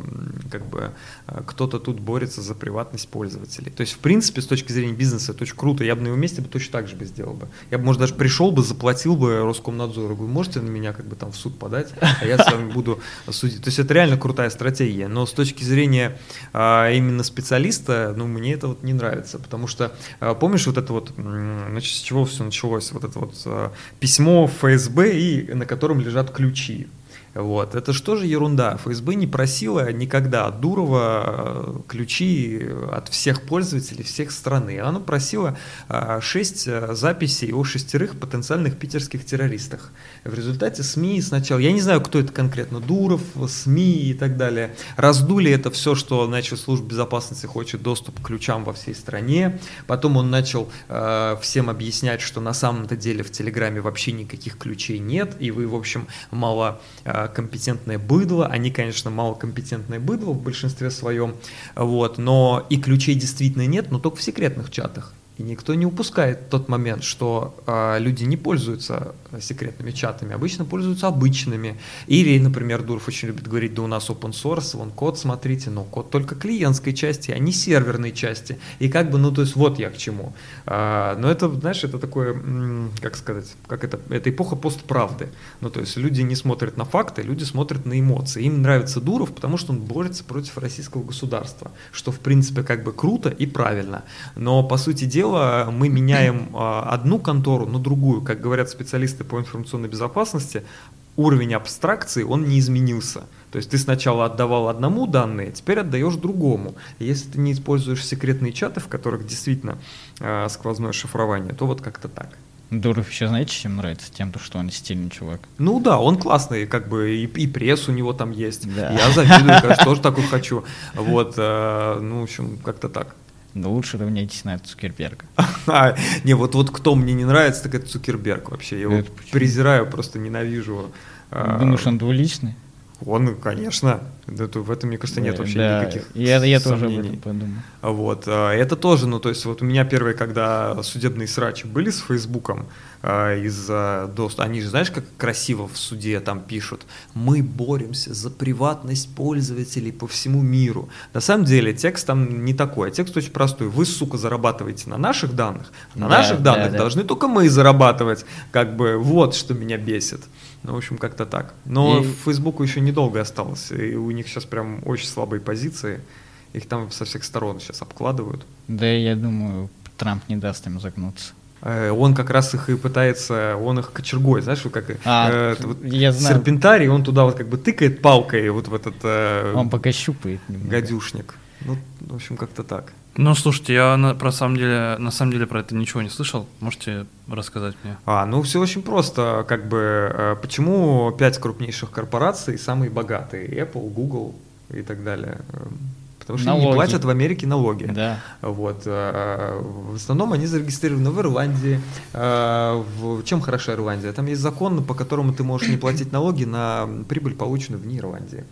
как бы э, кто-то тут борется за приватность пользователей. То есть, в принципе, с точки зрения бизнеса это очень круто. Я бы на его месте бы точно так же бы сделал бы. Я бы, может, даже пришел бы, заплатил бы Роскомнадзору. Говорю, можете на меня как бы там в суд подать, а я с вами буду судить. То есть, это реально крутая стратегия. Но с точки зрения а, именно специалиста, ну, мне это вот не нравится. Потому что, а, помнишь, вот это вот, значит, с чего все началось? Вот это вот а, письмо ФСБ, и на котором лежат ключи. Вот. Это что же ерунда? ФСБ не просила никогда от Дурова э, ключи от всех пользователей, всех страны. Она просила э, шесть э, записей о шестерых потенциальных питерских террористах. В результате СМИ сначала, я не знаю, кто это конкретно, Дуров, СМИ и так далее, раздули это все, что значит служба безопасности хочет доступ к ключам во всей стране. Потом он начал всем объяснять, что на самом-то деле в Телеграме вообще никаких ключей нет, и вы, в общем, мало компетентное быдло. Они, конечно, малокомпетентное быдло в большинстве своем, вот, но и ключей действительно нет, но только в секретных чатах. И никто не упускает тот момент, что э, люди не пользуются секретными чатами, обычно пользуются обычными. Или, например, Дуров очень любит говорить, да у нас open source, вон код, смотрите, но код только клиентской части, а не серверной части. И как бы, ну то есть вот я к чему. А, но это, знаешь, это такое, как сказать, как это, это эпоха постправды. Ну то есть люди не смотрят на факты, люди смотрят на эмоции. Им нравится Дуров, потому что он борется против российского государства, что в принципе как бы круто и правильно. Но по сути дела дела мы меняем а, одну контору на другую. Как говорят специалисты по информационной безопасности, уровень абстракции, он не изменился. То есть ты сначала отдавал одному данные, теперь отдаешь другому. И если ты не используешь секретные чаты, в которых действительно э, сквозное шифрование, то вот как-то так. Дуров еще знаете, чем нравится? Тем, что он стильный чувак. Ну да, он классный, как бы и, и пресс у него там есть. Да. Я завидую, конечно, тоже такой хочу. Вот, э, ну, в общем, как-то так. Но лучше равняйтесь на Цукерберга. не, вот, вот кто мне не нравится, так это Цукерберг вообще. Я его презираю, просто ненавижу. Думаешь, он двуличный? Он, конечно, в этом, мне кажется, нет вообще да, никаких я, я тоже об этом подумал. Вот, а, это тоже, ну, то есть вот у меня первые, когда судебные срачи были с Фейсбуком, а, из-за доступа, они же, знаешь, как красиво в суде там пишут, мы боремся за приватность пользователей по всему миру. На самом деле текст там не такой, а текст очень простой. Вы, сука, зарабатываете на наших данных, на да, наших данных да, да. должны только мы зарабатывать, как бы, вот что меня бесит. Ну, в общем, как-то так. Но и... Фейсбуку еще недолго осталось, и у них сейчас прям очень слабые позиции. Их там со всех сторон сейчас обкладывают. Да, я думаю, Трамп не даст им загнуться. Э, он как раз их и пытается, он их кочергой, знаешь, как а, э, вот я знаю. серпентарий, он туда вот как бы тыкает палкой вот в этот... Э, он пока щупает. Немного. Гадюшник. Ну, в общем, как-то так. Ну, слушайте, я на, про самом деле, на самом деле про это ничего не слышал. Можете рассказать мне? А, ну все очень просто. Как бы, э, почему пять крупнейших корпораций самые богатые? Apple, Google и так далее. Потому что налоги. они платят в Америке налоги. Да. Вот. Э, в основном они зарегистрированы в Ирландии. Э, в... Чем хороша Ирландия? Там есть закон, по которому ты можешь не платить налоги на прибыль, полученную вне Ирландии.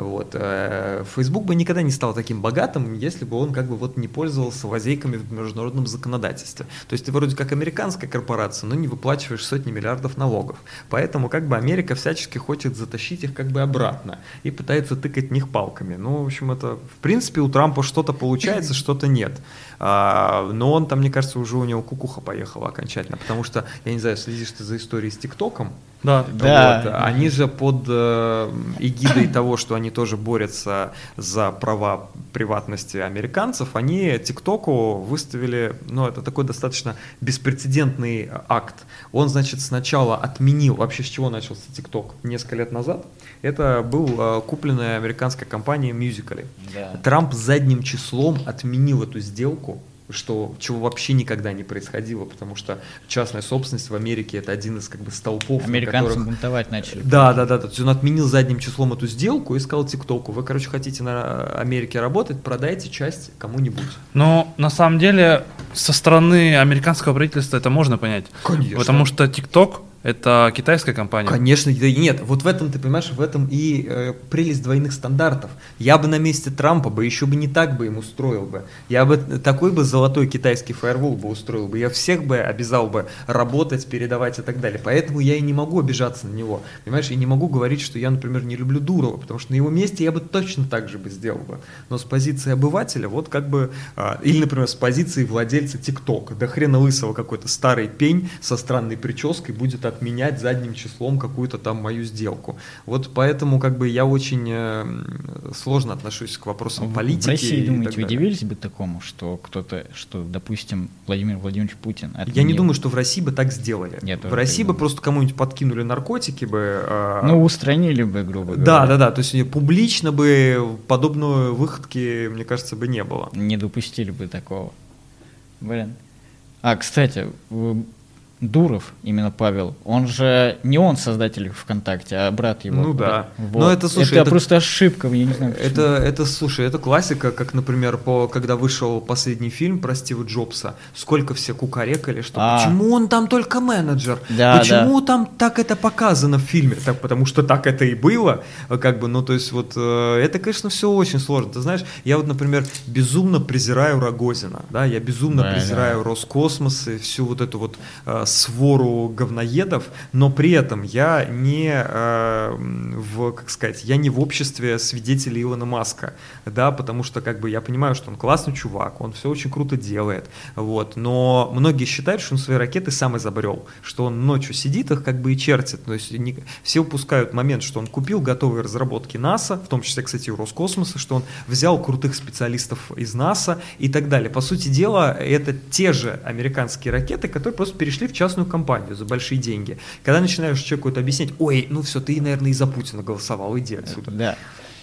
Вот. Э, Facebook бы никогда не стал таким богатым, если бы он как бы вот не пользовался лазейками в международном законодательстве. То есть ты вроде как американская корпорация, но не выплачиваешь сотни миллиардов налогов. Поэтому как бы Америка всячески хочет затащить их как бы обратно и пытается тыкать в них палками. Ну, в общем, это в принципе у Трампа что-то получается, что-то нет. А, но он там, мне кажется, уже у него кукуха поехала окончательно, потому что, я не знаю, следишь ты за историей с ТикТоком, да, да. Вот. Они же под э, эгидой того, что они тоже борются за права приватности американцев, они ТикТоку выставили, ну, это такой достаточно беспрецедентный акт. Он, значит, сначала отменил, вообще с чего начался ТикТок несколько лет назад, это был э, купленная американской компанией Musical.ly. Да. Трамп задним числом отменил эту сделку, что чего вообще никогда не происходило, потому что частная собственность в Америке это один из как бы столпов. Американцы которых... бунтовать начали. Да, да, да. То есть он отменил задним числом эту сделку и сказал ТикТоку, вы, короче, хотите на Америке работать, продайте часть кому-нибудь. Но на самом деле со стороны американского правительства это можно понять. Конечно. Потому что ТикТок это китайская компания? Конечно, нет. Вот в этом, ты понимаешь, в этом и э, прелесть двойных стандартов. Я бы на месте Трампа бы еще бы не так бы им устроил бы. Я бы такой бы золотой китайский фаервол бы устроил бы. Я всех бы обязал бы работать, передавать и так далее. Поэтому я и не могу обижаться на него. Понимаешь, я не могу говорить, что я, например, не люблю Дурова, потому что на его месте я бы точно так же бы сделал бы. Но с позиции обывателя, вот как бы, э, или, например, с позиции владельца ТикТока, да хрена лысого какой-то старый пень со странной прической будет отменять задним числом какую-то там мою сделку. Вот поэтому как бы я очень э, сложно отношусь к вопросам политики. В России, думаете, удивились бы такому, что кто-то, что, допустим, Владимир Владимирович Путин отменил? Я не думаю, что в России бы так сделали. Нет, в России бы просто кому-нибудь подкинули наркотики бы. Э, ну, устранили бы, грубо говоря. Да, да, да. То есть публично бы подобной выходки, мне кажется, бы не было. Не допустили бы такого. Блин. А, кстати, Дуров, именно Павел, он же не он создатель ВКонтакте, а брат его. Ну да. Вот. Но это, слушай, это, это- просто ошибка, я не знаю. почему. Это, это, слушай, это классика, как, например, по, когда вышел последний фильм про Стива Джобса, сколько все кукарекали, что А. почему он там только менеджер, Да, почему там так это показано в фильме, так, потому что так это и было, как бы, ну, то есть вот, э, это, конечно, все очень сложно, ты знаешь, я вот, например, безумно презираю Рогозина, да, я безумно Да, презираю да. Роскосмос и всю вот эту вот э, свору говноедов, но при этом я не э, в, как сказать, я не в обществе свидетелей Илона Маска, да, потому что как бы я понимаю, что он классный чувак, он все очень круто делает, вот, но многие считают, что он свои ракеты сам изобрел, что он ночью сидит их как бы и чертит, то есть не- все упускают момент, что он купил готовые разработки НАСА, в том числе, кстати, у Роскосмоса, что он взял крутых специалистов из НАСА и так далее. По сути дела, это те же американские ракеты, которые просто перешли в частную компанию за большие деньги. Когда начинаешь человеку это объяснять, ой, ну все, ты, наверное, и за Путина голосовал, иди отсюда. Да.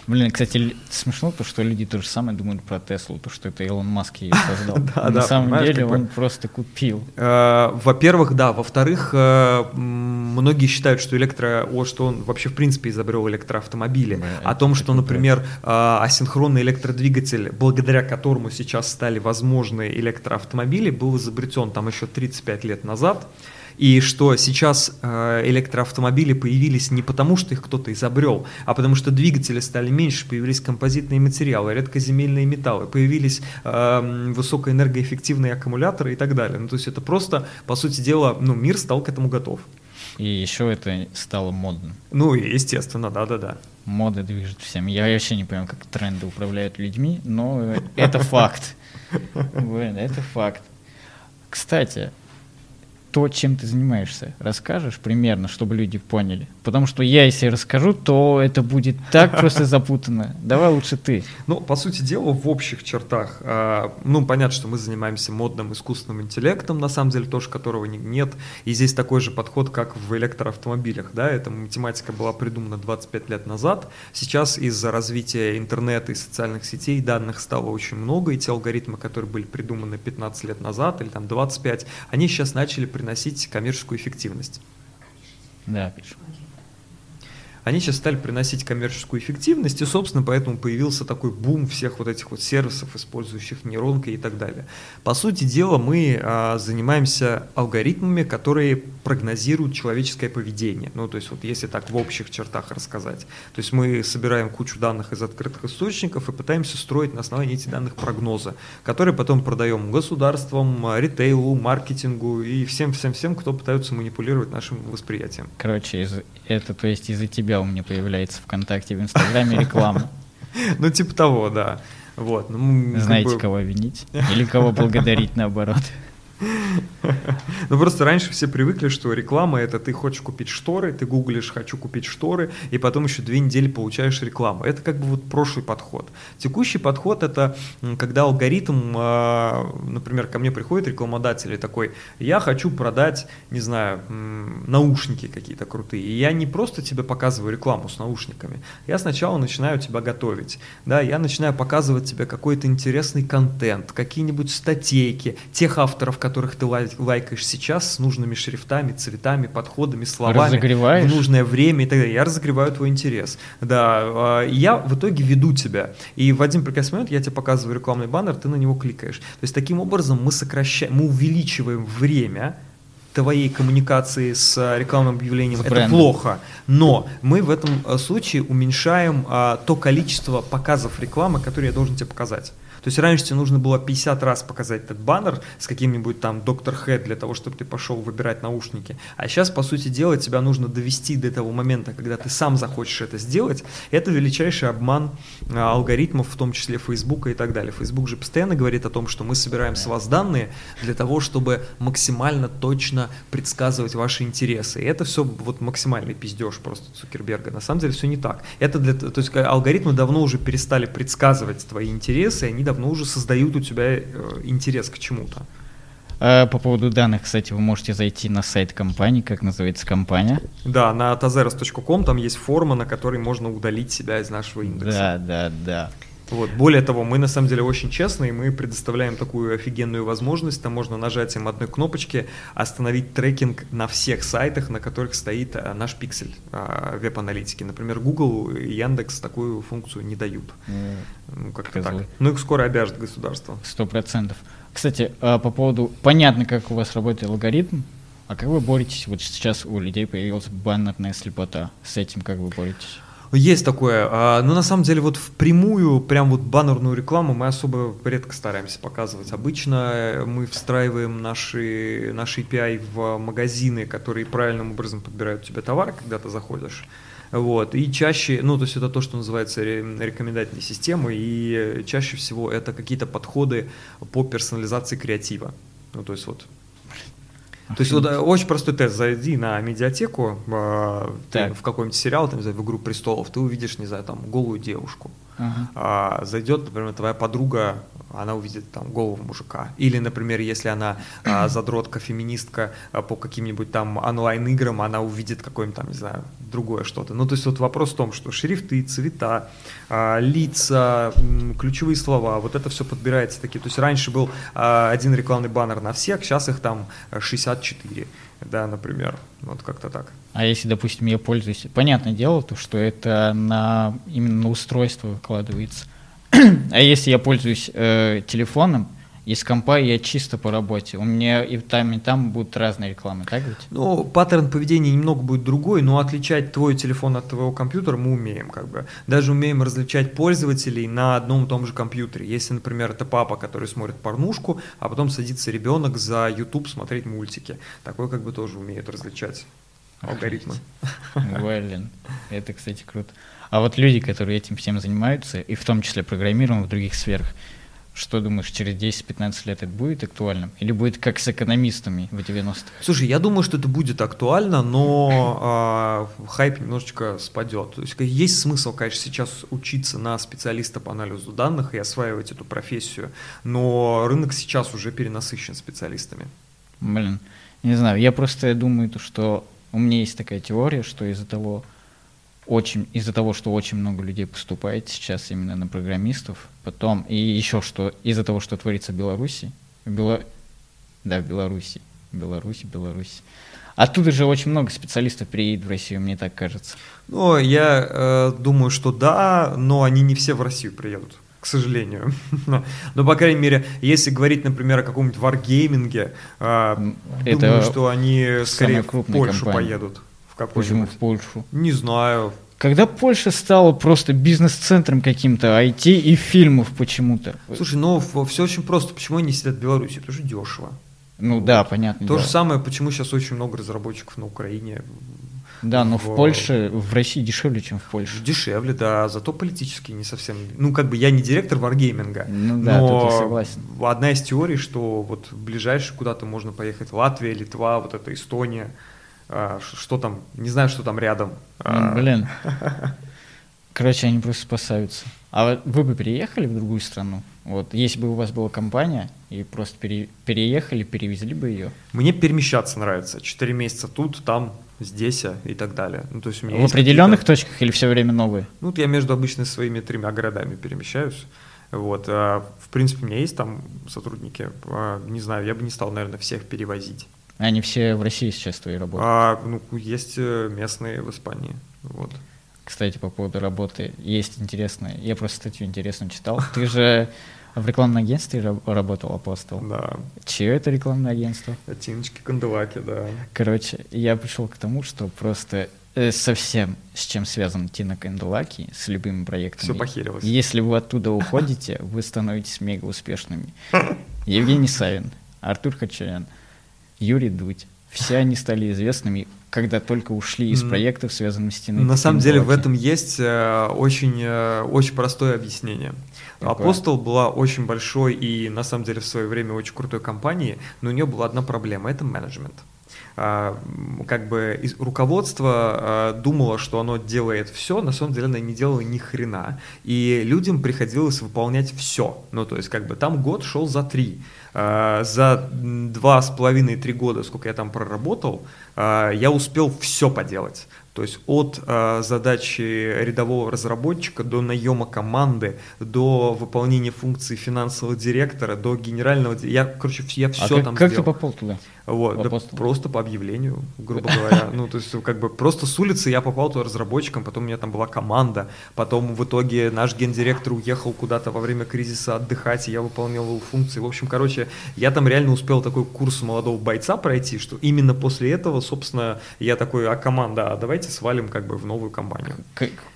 Блин, кстати, смешно то, что люди то же самое думают про Теслу, то, что это Илон Маск ее создал. Да, На да, самом деле он просто купил. Э, Во-первых, да. Во-вторых, э, многие считают, что электро, о, что он вообще в принципе изобрел электроавтомобили. О том, что, например, э, асинхронный электродвигатель, благодаря которому сейчас стали возможны электроавтомобили, был изобретен там еще 35 лет назад. И что сейчас э, электроавтомобили появились не потому, что их кто-то изобрел, а потому что двигатели стали меньше, появились композитные материалы, редкоземельные металлы, появились э, высокоэнергоэффективные аккумуляторы и так далее. Ну, то есть это просто, по сути дела, ну, мир стал к этому готов. И еще это стало модным. Ну, естественно, да-да-да. Мода движет всем. Я вообще не понимаю, как тренды управляют людьми, но это факт. Блин, это факт. Кстати, то, чем ты занимаешься, расскажешь примерно, чтобы люди поняли? Потому что я, если расскажу, то это будет так просто запутанно. Давай лучше ты. Ну, по сути дела, в общих чертах, а, ну, понятно, что мы занимаемся модным искусственным интеллектом, на самом деле, тоже которого не- нет. И здесь такой же подход, как в электроавтомобилях, да, эта математика была придумана 25 лет назад. Сейчас из-за развития интернета и социальных сетей данных стало очень много, и те алгоритмы, которые были придуманы 15 лет назад или там 25, они сейчас начали приносить коммерческую эффективность. Да, пишу. Они сейчас стали приносить коммерческую эффективность, и, собственно, поэтому появился такой бум всех вот этих вот сервисов, использующих нейронки и так далее. По сути дела, мы а, занимаемся алгоритмами, которые прогнозируют человеческое поведение. Ну, то есть, вот если так в общих чертах рассказать. То есть мы собираем кучу данных из открытых источников и пытаемся строить на основании этих данных прогнозы, которые потом продаем государствам, ритейлу, маркетингу и всем-всем-всем, кто пытаются манипулировать нашим восприятием. Короче, из- это то есть из-за тебя у меня появляется ВКонтакте, в Инстаграме реклама. Ну, типа того, да. Вот. ну, Знаете, бы- кого винить? Или кого благодарить наоборот? Ну просто раньше все привыкли, что реклама это ты хочешь купить шторы, ты гуглишь «хочу купить шторы», и потом еще две недели получаешь рекламу. Это как бы вот прошлый подход. Текущий подход это когда алгоритм, а, например, ко мне приходит рекламодатель и такой, я хочу продать, не знаю, наушники какие-то крутые. И я не просто тебе показываю рекламу с наушниками, я сначала начинаю тебя готовить. Да, я начинаю показывать тебе какой-то интересный контент, какие-нибудь статейки, тех авторов, которых ты лай- лайкаешь сейчас с нужными шрифтами, цветами, подходами, словами. Разогреваешь? В нужное время и так далее. Я разогреваю твой интерес. Да, а, я в итоге веду тебя. И в один прекрасный момент я тебе показываю рекламный баннер, ты на него кликаешь. То есть таким образом мы сокращаем, мы увеличиваем время твоей коммуникации с а, рекламным объявлением, С это брендом. плохо. Но мы в этом а, случае уменьшаем а, то количество показов рекламы, которые я должен тебе показать. То есть раньше тебе нужно было 50 раз показать этот баннер с каким-нибудь там доктор Хэд для того, чтобы ты пошел выбирать наушники. А сейчас, по сути дела, тебя нужно довести до того момента, когда ты сам захочешь это сделать. Это величайший обман а, алгоритмов, в том числе Фейсбука и так далее. Фейсбук же постоянно говорит о том, что мы собираем с вас данные для того, чтобы максимально точно предсказывать ваши интересы. И это все вот максимальный пиздеж просто Цукерберга. На самом деле все не так. Это для, то есть алгоритмы давно уже перестали предсказывать твои интересы, они давно уже создают у тебя э, интерес к чему-то. А по поводу данных, кстати, вы можете зайти на сайт компании, как называется компания. Да, на tazeros.com там есть форма, на которой можно удалить себя из нашего индекса. Да, да, да. Вот. Более того, мы на самом деле очень честные, мы предоставляем такую офигенную возможность, там можно нажатием одной кнопочки остановить трекинг на всех сайтах, на которых стоит а, наш пиксель а, веб-аналитики. Например, Google и Яндекс такую функцию не дают. Ну, как-то так. Ну, их скоро обяжет государство. Сто процентов. Кстати, а, по поводу... Понятно, как у вас работает алгоритм, а как вы боретесь? Вот сейчас у людей появилась баннерная слепота. С этим как вы боретесь? Есть такое. А, но на самом деле вот впрямую, прям вот баннерную рекламу мы особо редко стараемся показывать. Обычно мы встраиваем наши, наши API в магазины, которые правильным образом подбирают тебе товар, когда ты заходишь. Вот. И чаще, ну, то есть это то, что называется рекомендательной системой, и чаще всего это какие-то подходы по персонализации креатива. Ну, то есть вот то есть вот э, очень простой тест. Зайди на медиатеку э, в какой-нибудь сериал, там, не знаю, в «Игру престолов», ты увидишь, не знаю, там, голую девушку. Uh-huh. А, зайдет, например, твоя подруга она увидит там голову мужика. Или, например, если она а, задротка, феминистка а, по каким-нибудь там онлайн-играм, она увидит какое-нибудь там, не знаю, другое что-то. Ну, то есть вот вопрос в том, что шрифты, цвета, а, лица, м, ключевые слова, вот это все подбирается такие. То есть раньше был а, один рекламный баннер на всех, сейчас их там 64 да, например, вот как-то так. А если, допустим, я пользуюсь, понятное дело, то, что это на именно на устройство выкладывается, а если я пользуюсь э, телефоном, из компа я чисто по работе. У меня и там, и там будут разные рекламы, так ведь? Ну, паттерн поведения немного будет другой, но отличать твой телефон от твоего компьютера мы умеем, как бы. Даже умеем различать пользователей на одном и том же компьютере. Если, например, это папа, который смотрит порнушку, а потом садится ребенок за YouTube смотреть мультики. Такой как бы тоже умеет различать алгоритмы. Блин, это, кстати, круто. А вот люди, которые этим всем занимаются, и в том числе программированием в других сферах, что думаешь, через 10-15 лет это будет актуальным? Или будет как с экономистами в 90-х? Слушай, я думаю, что это будет актуально, но э, хайп немножечко спадет. То есть есть смысл, конечно, сейчас учиться на специалиста по анализу данных и осваивать эту профессию, но рынок сейчас уже перенасыщен специалистами. Блин, не знаю, я просто думаю, что у меня есть такая теория, что из-за того, очень из-за того, что очень много людей поступает сейчас именно на программистов, потом и еще что из-за того, что творится в Беларуси, в Бело... да, в Беларуси, Беларуси, Беларуси. Оттуда же очень много специалистов приедет в Россию, мне так кажется. Ну, я э, думаю, что да, но они не все в Россию приедут к сожалению. Но, по крайней мере, если говорить, например, о каком-нибудь варгейминге, э, думаю, что они скорее в Польшу компания. поедут Почему в Польшу? Не знаю. Когда Польша стала просто бизнес-центром каким-то IT и фильмов почему-то? Слушай, ну все очень просто. Почему они сидят в Беларуси? Это же дешево. Ну да, понятно. То дело. же самое, почему сейчас очень много разработчиков на Украине. Да, но в, в Польше, в России дешевле, чем в Польше. Дешевле, да, зато политически не совсем. Ну, как бы я не директор варгейминга, ну, да, но тут я согласен. одна из теорий, что вот ближайшее куда-то можно поехать Латвия, Литва, вот это Эстония, а, что там, не знаю, что там рядом. А, блин. Короче, они просто спасаются. А вы бы переехали в другую страну? Вот, если бы у вас была компания и просто пере, переехали, перевезли бы ее? Мне перемещаться нравится. Четыре месяца тут, там, здесь и так далее. Ну, то есть у меня в определенных точках или все время новые? Ну, вот я между обычно своими тремя городами перемещаюсь. Вот, а, в принципе, у меня есть там сотрудники. Не знаю, я бы не стал, наверное, всех перевозить. Они все в России сейчас твои работают? А, ну, есть э, местные в Испании. Вот. Кстати, по поводу работы, есть интересное, я просто статью интересную читал. Ты же в рекламном агентстве работал, Апостол? Да. Чье это рекламное агентство? Тиночки Канделаки, да. Короче, я пришел к тому, что просто э, совсем с чем связан Тина Канделаки, с любыми проектами. Все похерилось. Если вы оттуда уходите, вы становитесь мега успешными. Евгений Савин, Артур Хачарян – Юрий Дудь. Все они стали известными, когда только ушли из проектов, связанных с стеной. На самом деле в этом есть э, очень, э, очень простое объяснение. Какое? Апостол была очень большой и на самом деле в свое время очень крутой компанией, но у нее была одна проблема – это менеджмент. А, как бы руководство а, думало, что оно делает все, на самом деле оно не делало ни хрена. И людям приходилось выполнять все. Ну, то есть, как бы там год шел за три. А, за два с половиной-три года, сколько я там проработал, я успел все поделать. То есть от э, задачи рядового разработчика до наема команды, до выполнения функции финансового директора, до генерального... Я, короче, я все А как, там как ты сделал. попал туда? Вот, да просто по объявлению, грубо говоря. Ну, то есть, как бы просто с улицы я попал туда разработчиком, потом у меня там была команда, потом в итоге наш гендиректор уехал куда-то во время кризиса отдыхать, и я выполнял его функции. В общем, короче, я там реально успел такой курс молодого бойца пройти, что именно после этого, собственно, я такой, а команда, а давайте свалим как бы в новую компанию.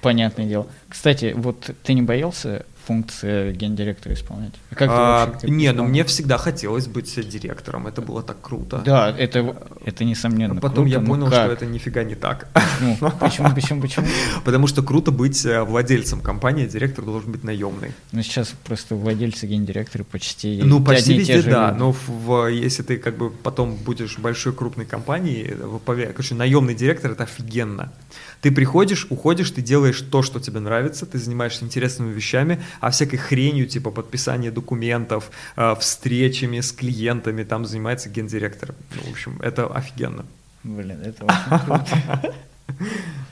Понятное дело. Кстати, вот ты не боялся функции гендиректора исполнять? А Как А, вообще не, этому ну мне всегда хотелось быть директором, это было так круто. Да, это, это несомненно А Потом круто, я понял, как? что это нифига не так. Ну, почему, почему, почему? Потому что круто быть э, владельцем компании, директор должен быть наемный. Ну, сейчас просто владельцы, гендиректоры почти Ну, почти везде, да. люди. Но в- в- если ты как бы потом будешь большой крупной компанией, э, поверь, короче, наемный директор это офигенно. Ты приходишь, уходишь, ты делаешь то, что тебе нравится, ты занимаешься интересными вещами, а всякой хренью, типа подписания документов, э, встречами с клиентами, там занимается гендиректор. Ну, в общем, это офигенно. Блин, это очень круто.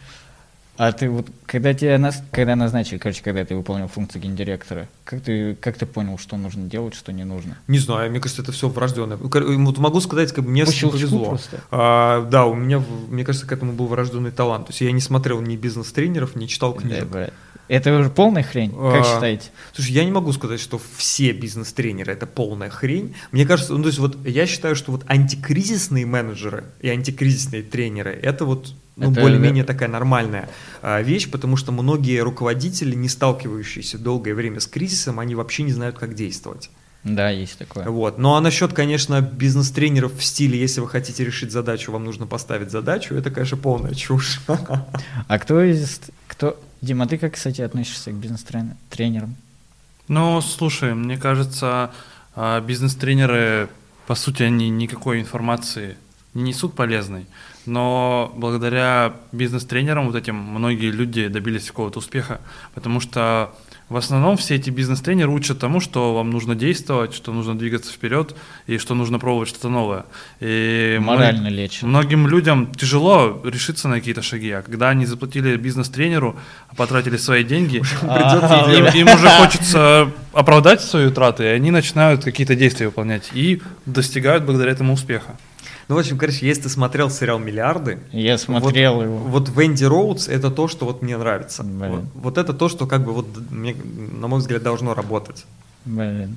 А ты вот, когда тебя нас, когда назначили, короче, когда ты выполнил функцию гендиректора, как ты, как ты понял, что нужно делать, что не нужно? Не знаю, мне кажется, это все врожденное. Кор- Вот могу сказать, как бы мне повезло. просто? А, да, у меня, мне кажется, к этому был врожденный талант. То есть я не смотрел ни бизнес-тренеров, не читал Да, книжек. брат. Это уже полная хрень, как А, считаете? Слушай, я не могу сказать, что все бизнес-тренеры это полная хрень. Мне кажется, ну, то есть вот я считаю, что вот антикризисные менеджеры и антикризисные тренеры это вот ну, Это- более-менее такая нормальная а, вещь, потому что многие руководители, не сталкивающиеся долгое время с кризисом, они вообще не знают, как действовать. Да, есть такое. Вот. Ну а насчет, конечно, бизнес-тренеров в стиле, если вы хотите решить задачу, вам нужно поставить задачу, это, конечно, полная чушь. А кто из... Кто... Дима, ты как, кстати, относишься к бизнес-тренерам? Ну, слушай, мне кажется, а, бизнес-тренеры, по сути, они никакой информации не несут полезной, но благодаря бизнес-тренерам вот этим многие люди добились какого-то успеха, потому что в основном все эти бизнес-тренеры учат тому, что вам нужно действовать, что нужно двигаться вперед и что нужно пробовать что-то новое. И Морально лечат. Многим людям тяжело решиться на какие-то шаги, а когда они заплатили бизнес-тренеру, потратили свои деньги, А, им, уже хочется оправдать свои траты, и они начинают какие-то действия выполнять и достигают благодаря этому успеха. Ну, в общем, короче, если ты смотрел сериал «Миллиарды», Я смотрел вот, его. Вот Венди Роудс это то, что вот мне нравится. Блин. Вот, вот это то, что как бы вот мне, на мой взгляд должно работать. Блин.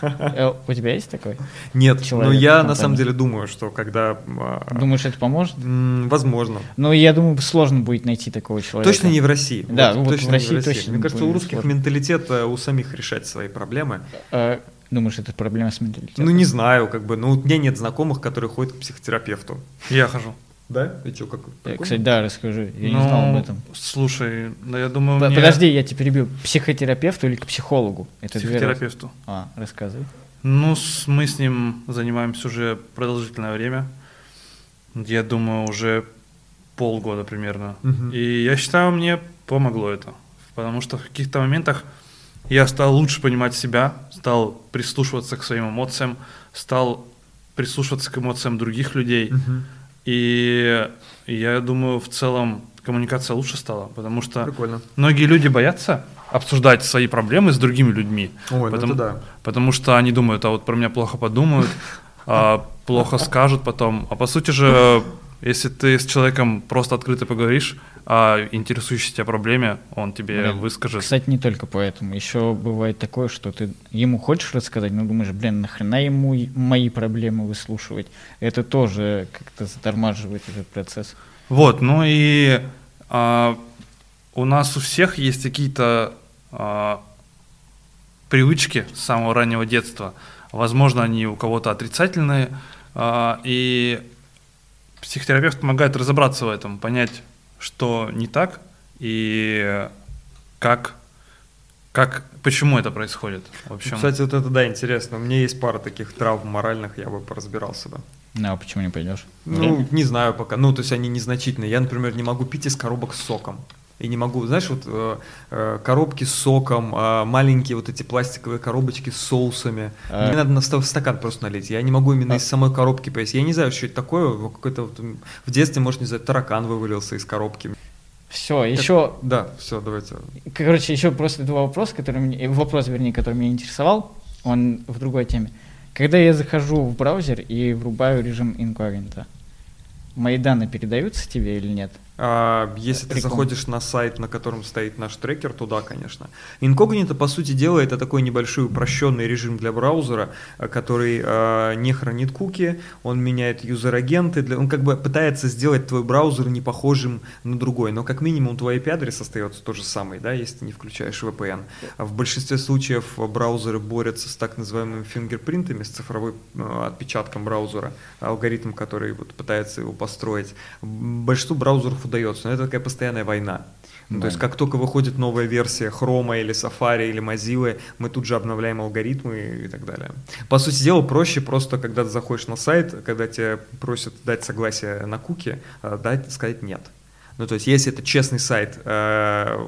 Э, У тебя есть такой? Нет, Человек но в я на самом деле думаю, что когда, а, Думаешь, это поможет? возможно, Ну, я думаю, сложно будет найти такого человека. точно не в России. Да, вот точно в не России точно Мне кажется, у русских менталитет э, у самих решать свои проблемы. Думаешь, это проблема с менталитетом? Ну не знаю, как бы, ну у меня нет знакомых, которые ходят к психотерапевту. Я хожу. Да? И что, как? Э, прикольно? Кстати, да, расскажи. Я не Ну, знал об этом. Слушай, да я думаю, П- мне- Подожди, я тебя перебил. К психотерапевту или к психологу? Это психотерапевту. А, рассказывай. Ну, с- мы с ним занимаемся уже продолжительное время. Я думаю, уже полгода примерно. Мгм. И я считаю, мне помогло это. Потому что в каких-то моментах я стал лучше понимать себя, стал прислушиваться к своим эмоциям, стал прислушиваться к эмоциям других людей. Мгм. И я думаю, в целом коммуникация лучше стала, потому что Прикольно. многие люди боятся обсуждать свои проблемы с другими людьми. Ой, ну потому, это да. потому что они думают, а вот про меня плохо подумают, а плохо скажут потом. А по сути же, если ты с человеком просто открыто поговоришь о интересующей тебя проблеме, он тебе Блин, выскажет. Кстати, не только поэтому. Еще бывает такое, что ты ему хочешь рассказать, но думаешь, блин, нахрена ему мои проблемы выслушивать? Это тоже как-то затормаживает этот процесс. Вот, ну и а, у нас у всех есть какие-то а, привычки с самого раннего детства. Возможно, они у кого-то отрицательные, а, и психотерапевт помогает разобраться в этом, понять, что не так и как, как почему это происходит. В общем, Кстати, вот это да, интересно. У меня есть пара таких травм моральных, я бы поразбирался бы. Ну, а почему не пойдешь? Ну, не знаю пока. Ну, то есть они незначительные. Я, например, не могу пить из коробок с соком. И не могу, знаешь, вот э, э, коробки с соком, э, маленькие вот эти пластиковые коробочки с соусами. А. Мне надо на в стакан просто налить. Я не могу именно А. из самой коробки поесть. Я не знаю, что это такое. Какой-то вот, в детстве, может, не знаю, таракан вывалился из коробки. Все, еще, Да, все, давайте. короче, еще просто два вопроса, которые мне, э, вопрос, вернее, который меня интересовал, он в другой теме. Когда я захожу в браузер и врубаю режим инкогнито, мои данные передаются тебе или нет? А, если ты Реклама. заходишь на сайт, на котором стоит наш трекер, то да, конечно. Инкогнито, по сути дела, это такой небольшой упрощенный режим для браузера, а, который а, не хранит куки, он меняет юзер-агенты, для, он как бы пытается сделать твой браузер не похожим на другой, но как минимум твой IP-адрес остается тот же самый, да, если ты не включаешь VPN. А в большинстве случаев браузеры борются с так называемыми фингерпринтами, с цифровым а, отпечатком браузера, алгоритм, который вот пытается его построить. М, Большинству браузеров удается, но это такая постоянная война. Ну, то Да. есть, как только выходит новая версия Chrome или Safari или Mozilla, мы тут же обновляем алгоритмы и так далее. По сути дела, проще просто, когда ты заходишь на сайт, когда тебя просят дать согласие на куки, э, дать, сказать нет. Ну, то есть, если это честный сайт, э,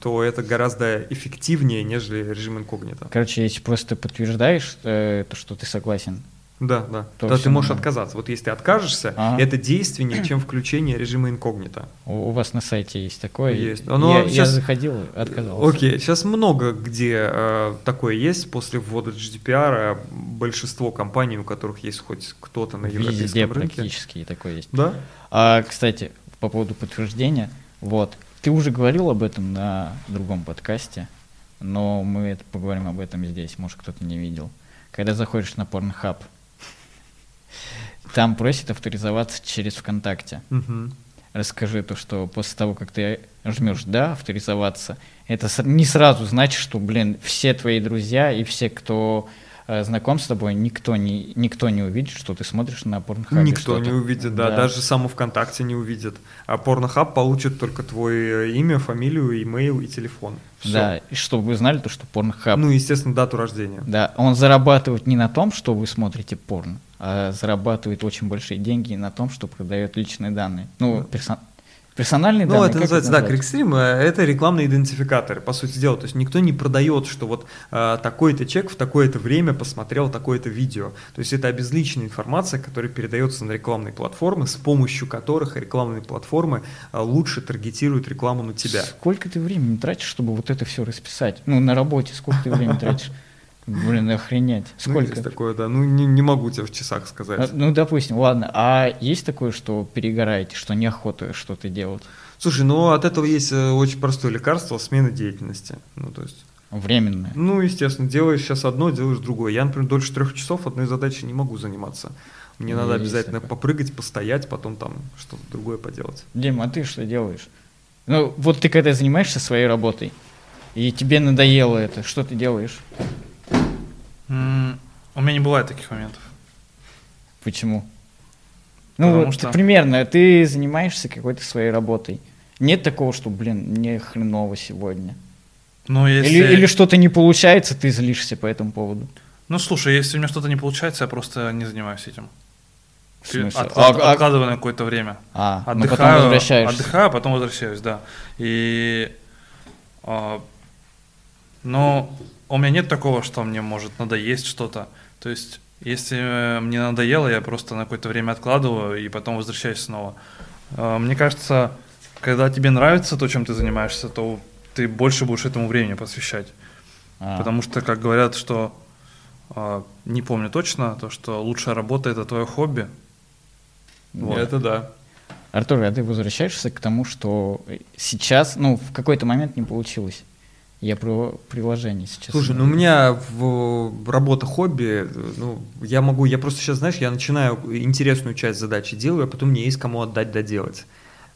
то это гораздо эффективнее, нежели режим инкогнито. Короче, если просто подтверждаешь э, то, что ты согласен, Да, да. То Да, ты можешь отказаться. Вот если ты откажешься, Ага. это действеннее, чем включение режима инкогнито. у, у вас на сайте есть такое? Есть. Оно я, я щас- заходил, отказался. Окей, сейчас много где э, такое есть после ввода GDPR. э, Большинство компаний, у которых есть хоть кто-то на Везде европейском рынке. практически такое есть. Да? А, кстати, по поводу подтверждения, вот, ты уже говорил об этом на другом подкасте, но мы это поговорим об этом здесь, может кто-то не видел. Когда заходишь на Pornhub, там просит авторизоваться через ВКонтакте. Мгм. Расскажи то, что после того, как ты жмешь «да», авторизоваться, это не сразу значит, что, блин, все твои друзья и все, кто знаком с тобой, никто не, никто не увидит, что ты смотришь на порнхабе Никто не увидит, да, даже само ВКонтакте не увидит. А Порнохаб получит только твое имя, фамилию, имейл и телефон. Всё. Да, и чтобы вы знали, то, что порнхаб, Ну, естественно, дату рождения. да, он зарабатывает не на том, что вы смотрите порно, а зарабатывает очень большие деньги на том, что продает личные данные. Ну, персон- персональные Ну, данные. это называется, да, назвать? Крикстрим, это рекламные идентификаторы, по сути дела. То есть никто не продает, что вот э, такой-то чек в такое-то время посмотрел такое-то видео. То есть это обезличенная информация, которая передается на рекламные платформы, с помощью которых рекламные платформы э, лучше таргетируют рекламу на тебя. Сколько ты времени тратишь, чтобы вот это все расписать? Ну, на работе сколько ты времени тратишь? Блин, охренеть. Ну, Сколько? есть такое, да. Ну, не, не могу тебе в часах А, сказать. Ну, допустим, ладно. А есть такое, что перегораете, что неохота что-то делать? Слушай, ну от этого есть э, очень простое лекарство смена деятельности. Ну, то есть, Временное. ну, естественно, делаешь сейчас одно, делаешь другое. Я, например, дольше трех часов одной задачей не могу заниматься. Мне надо Есть обязательно такое. попрыгать, постоять, потом там что-то другое поделать. Дим, а ты что делаешь? Ну, вот ты когда занимаешься своей работой, и тебе надоело это, что ты делаешь? У меня не бывает таких моментов. Почему? Ну, Потому что- примерно, ты занимаешься какой-то своей работой. Нет такого, что, блин, мне хреново сегодня. Но если... Или, или что-то не получается, ты злишься по этому поводу. Ну, слушай, если у меня что-то не получается, я просто не занимаюсь этим. Отклад- А- а- Откладываю на какое-то время. А, ну Отдыхаю, потом возвращаешься. отдыхаю, а потом возвращаюсь, да. И, а, но у меня нет такого, что мне может надоесть что-то. То есть, если э, мне надоело, я просто на какое-то время откладываю и потом возвращаюсь снова. А, Мне кажется, когда тебе нравится то, чем ты занимаешься, то ты больше будешь этому времени посвящать. А, Потому что, как говорят, что а, не помню точно, то, что лучшая работа это твое хобби. Вот. Это да. Артур, а ты возвращаешься к тому, что сейчас, ну, в какой-то момент не получилось. Я про приложение сейчас. Слушай, ну у меня в работа хобби, ну, я могу, я просто сейчас, знаешь, я начинаю интересную часть задачи делаю, а потом мне есть кому отдать доделать.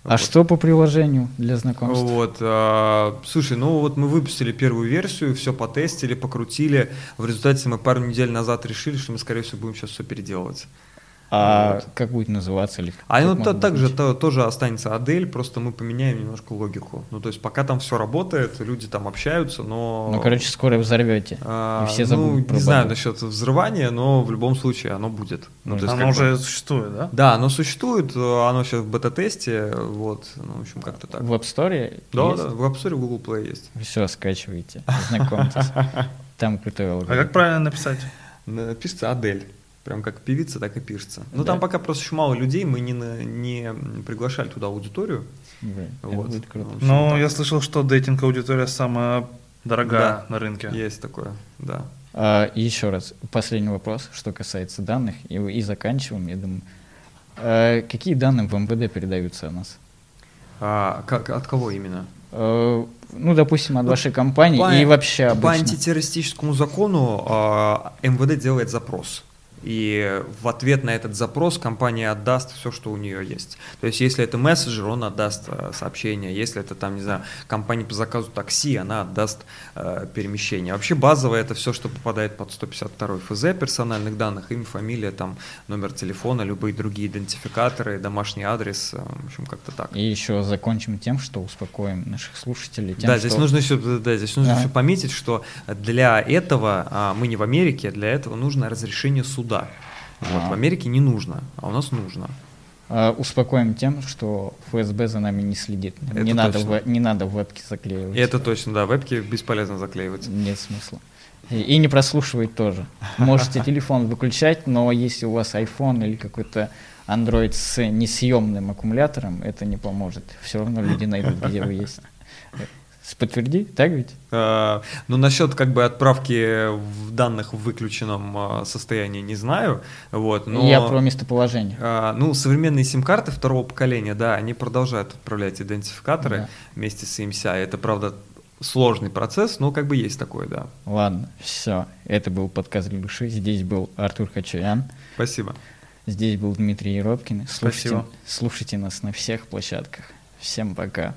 А Вот. что по приложению для знакомств? Вот, а, слушай, ну вот мы выпустили первую версию, все потестили, покрутили. В результате мы пару недель назад решили, что мы, скорее всего, будем сейчас все переделывать. А Вот. как будет называться? Или А ну, та- также то- тоже останется Адель, просто мы поменяем немножко логику. Ну, то есть пока там все работает, люди там общаются, но... Ну, короче, скоро взорвете. а, и все ну, забудут про не знаю насчет взрывания, но в любом случае оно будет. Ну, то есть Оно как бы- уже существует, да? Да, оно существует, оно сейчас в бета-тесте, вот, ну, в общем, как-то так. В App Store Да, есть? да, в App Store в Google Play есть. Все, скачивайте, знакомьтесь. Там крутой А алгоритм. как правильно написать? Пишется Адель. Прям как певица, так и пишется. Ну, Да. там пока просто еще мало людей, мы не, на- не приглашали туда аудиторию. Это Вот. будет круто. Ну, Ну, так. я слышал, что дейтинг-аудитория самая дорогая Да. на рынке. Есть такое, да. А, еще раз, последний вопрос, что касается данных, и, и заканчиваем, я думаю. А, какие данные в МВД передаются о нас? А, как, от кого именно? А, ну, допустим, от Ну, вашей компании По- и вообще По обычно. антитеррористическому закону а, МВД делает запрос. И в ответ на этот запрос компания отдаст все, что у нее есть. То есть, если это мессенджер, он отдаст э, сообщение. Если это там, не знаю, компания по заказу такси, она отдаст э, перемещение. Вообще базовое это все, что попадает под 152 ФЗ персональных данных, имя, фамилия, там, номер телефона, любые другие идентификаторы, домашний адрес, э, в общем, как-то так. И еще закончим тем, что успокоим наших слушателей. Тем, да, здесь что- нужно еще, да, здесь нужно Да. еще пометить, что для этого а, мы не в Америке, для этого нужно разрешение суда. Вот, А. в Америке не нужно, а у нас нужно. А, успокоим тем, что ФСБ за нами не следит. Это не, надо, точно. в- не надо вебки заклеивать. Это точно, да, вебки бесполезно заклеивать. Нет смысла. И, и не прослушивать тоже. Можете телефон выключать, но если у вас iPhone или какой-то Android с несъемным аккумулятором, это не поможет. Все равно люди найдут, где вы есть. Подтверди, так ведь? А, Ну, насчет как бы отправки в данных в выключенном а, состоянии не знаю, вот, но... Я про местоположение. А, ну, современные сим-карты второго поколения, да, они продолжают отправлять идентификаторы Да. вместе с EMSI. Это, правда, сложный процесс, но как бы есть такое, да. Ладно, все. Это был подкаст для души. Здесь был Артур Хачуян. Спасибо. Здесь был Дмитрий Еропкин. Слушайте, Спасибо. слушайте нас на всех площадках. Всем пока.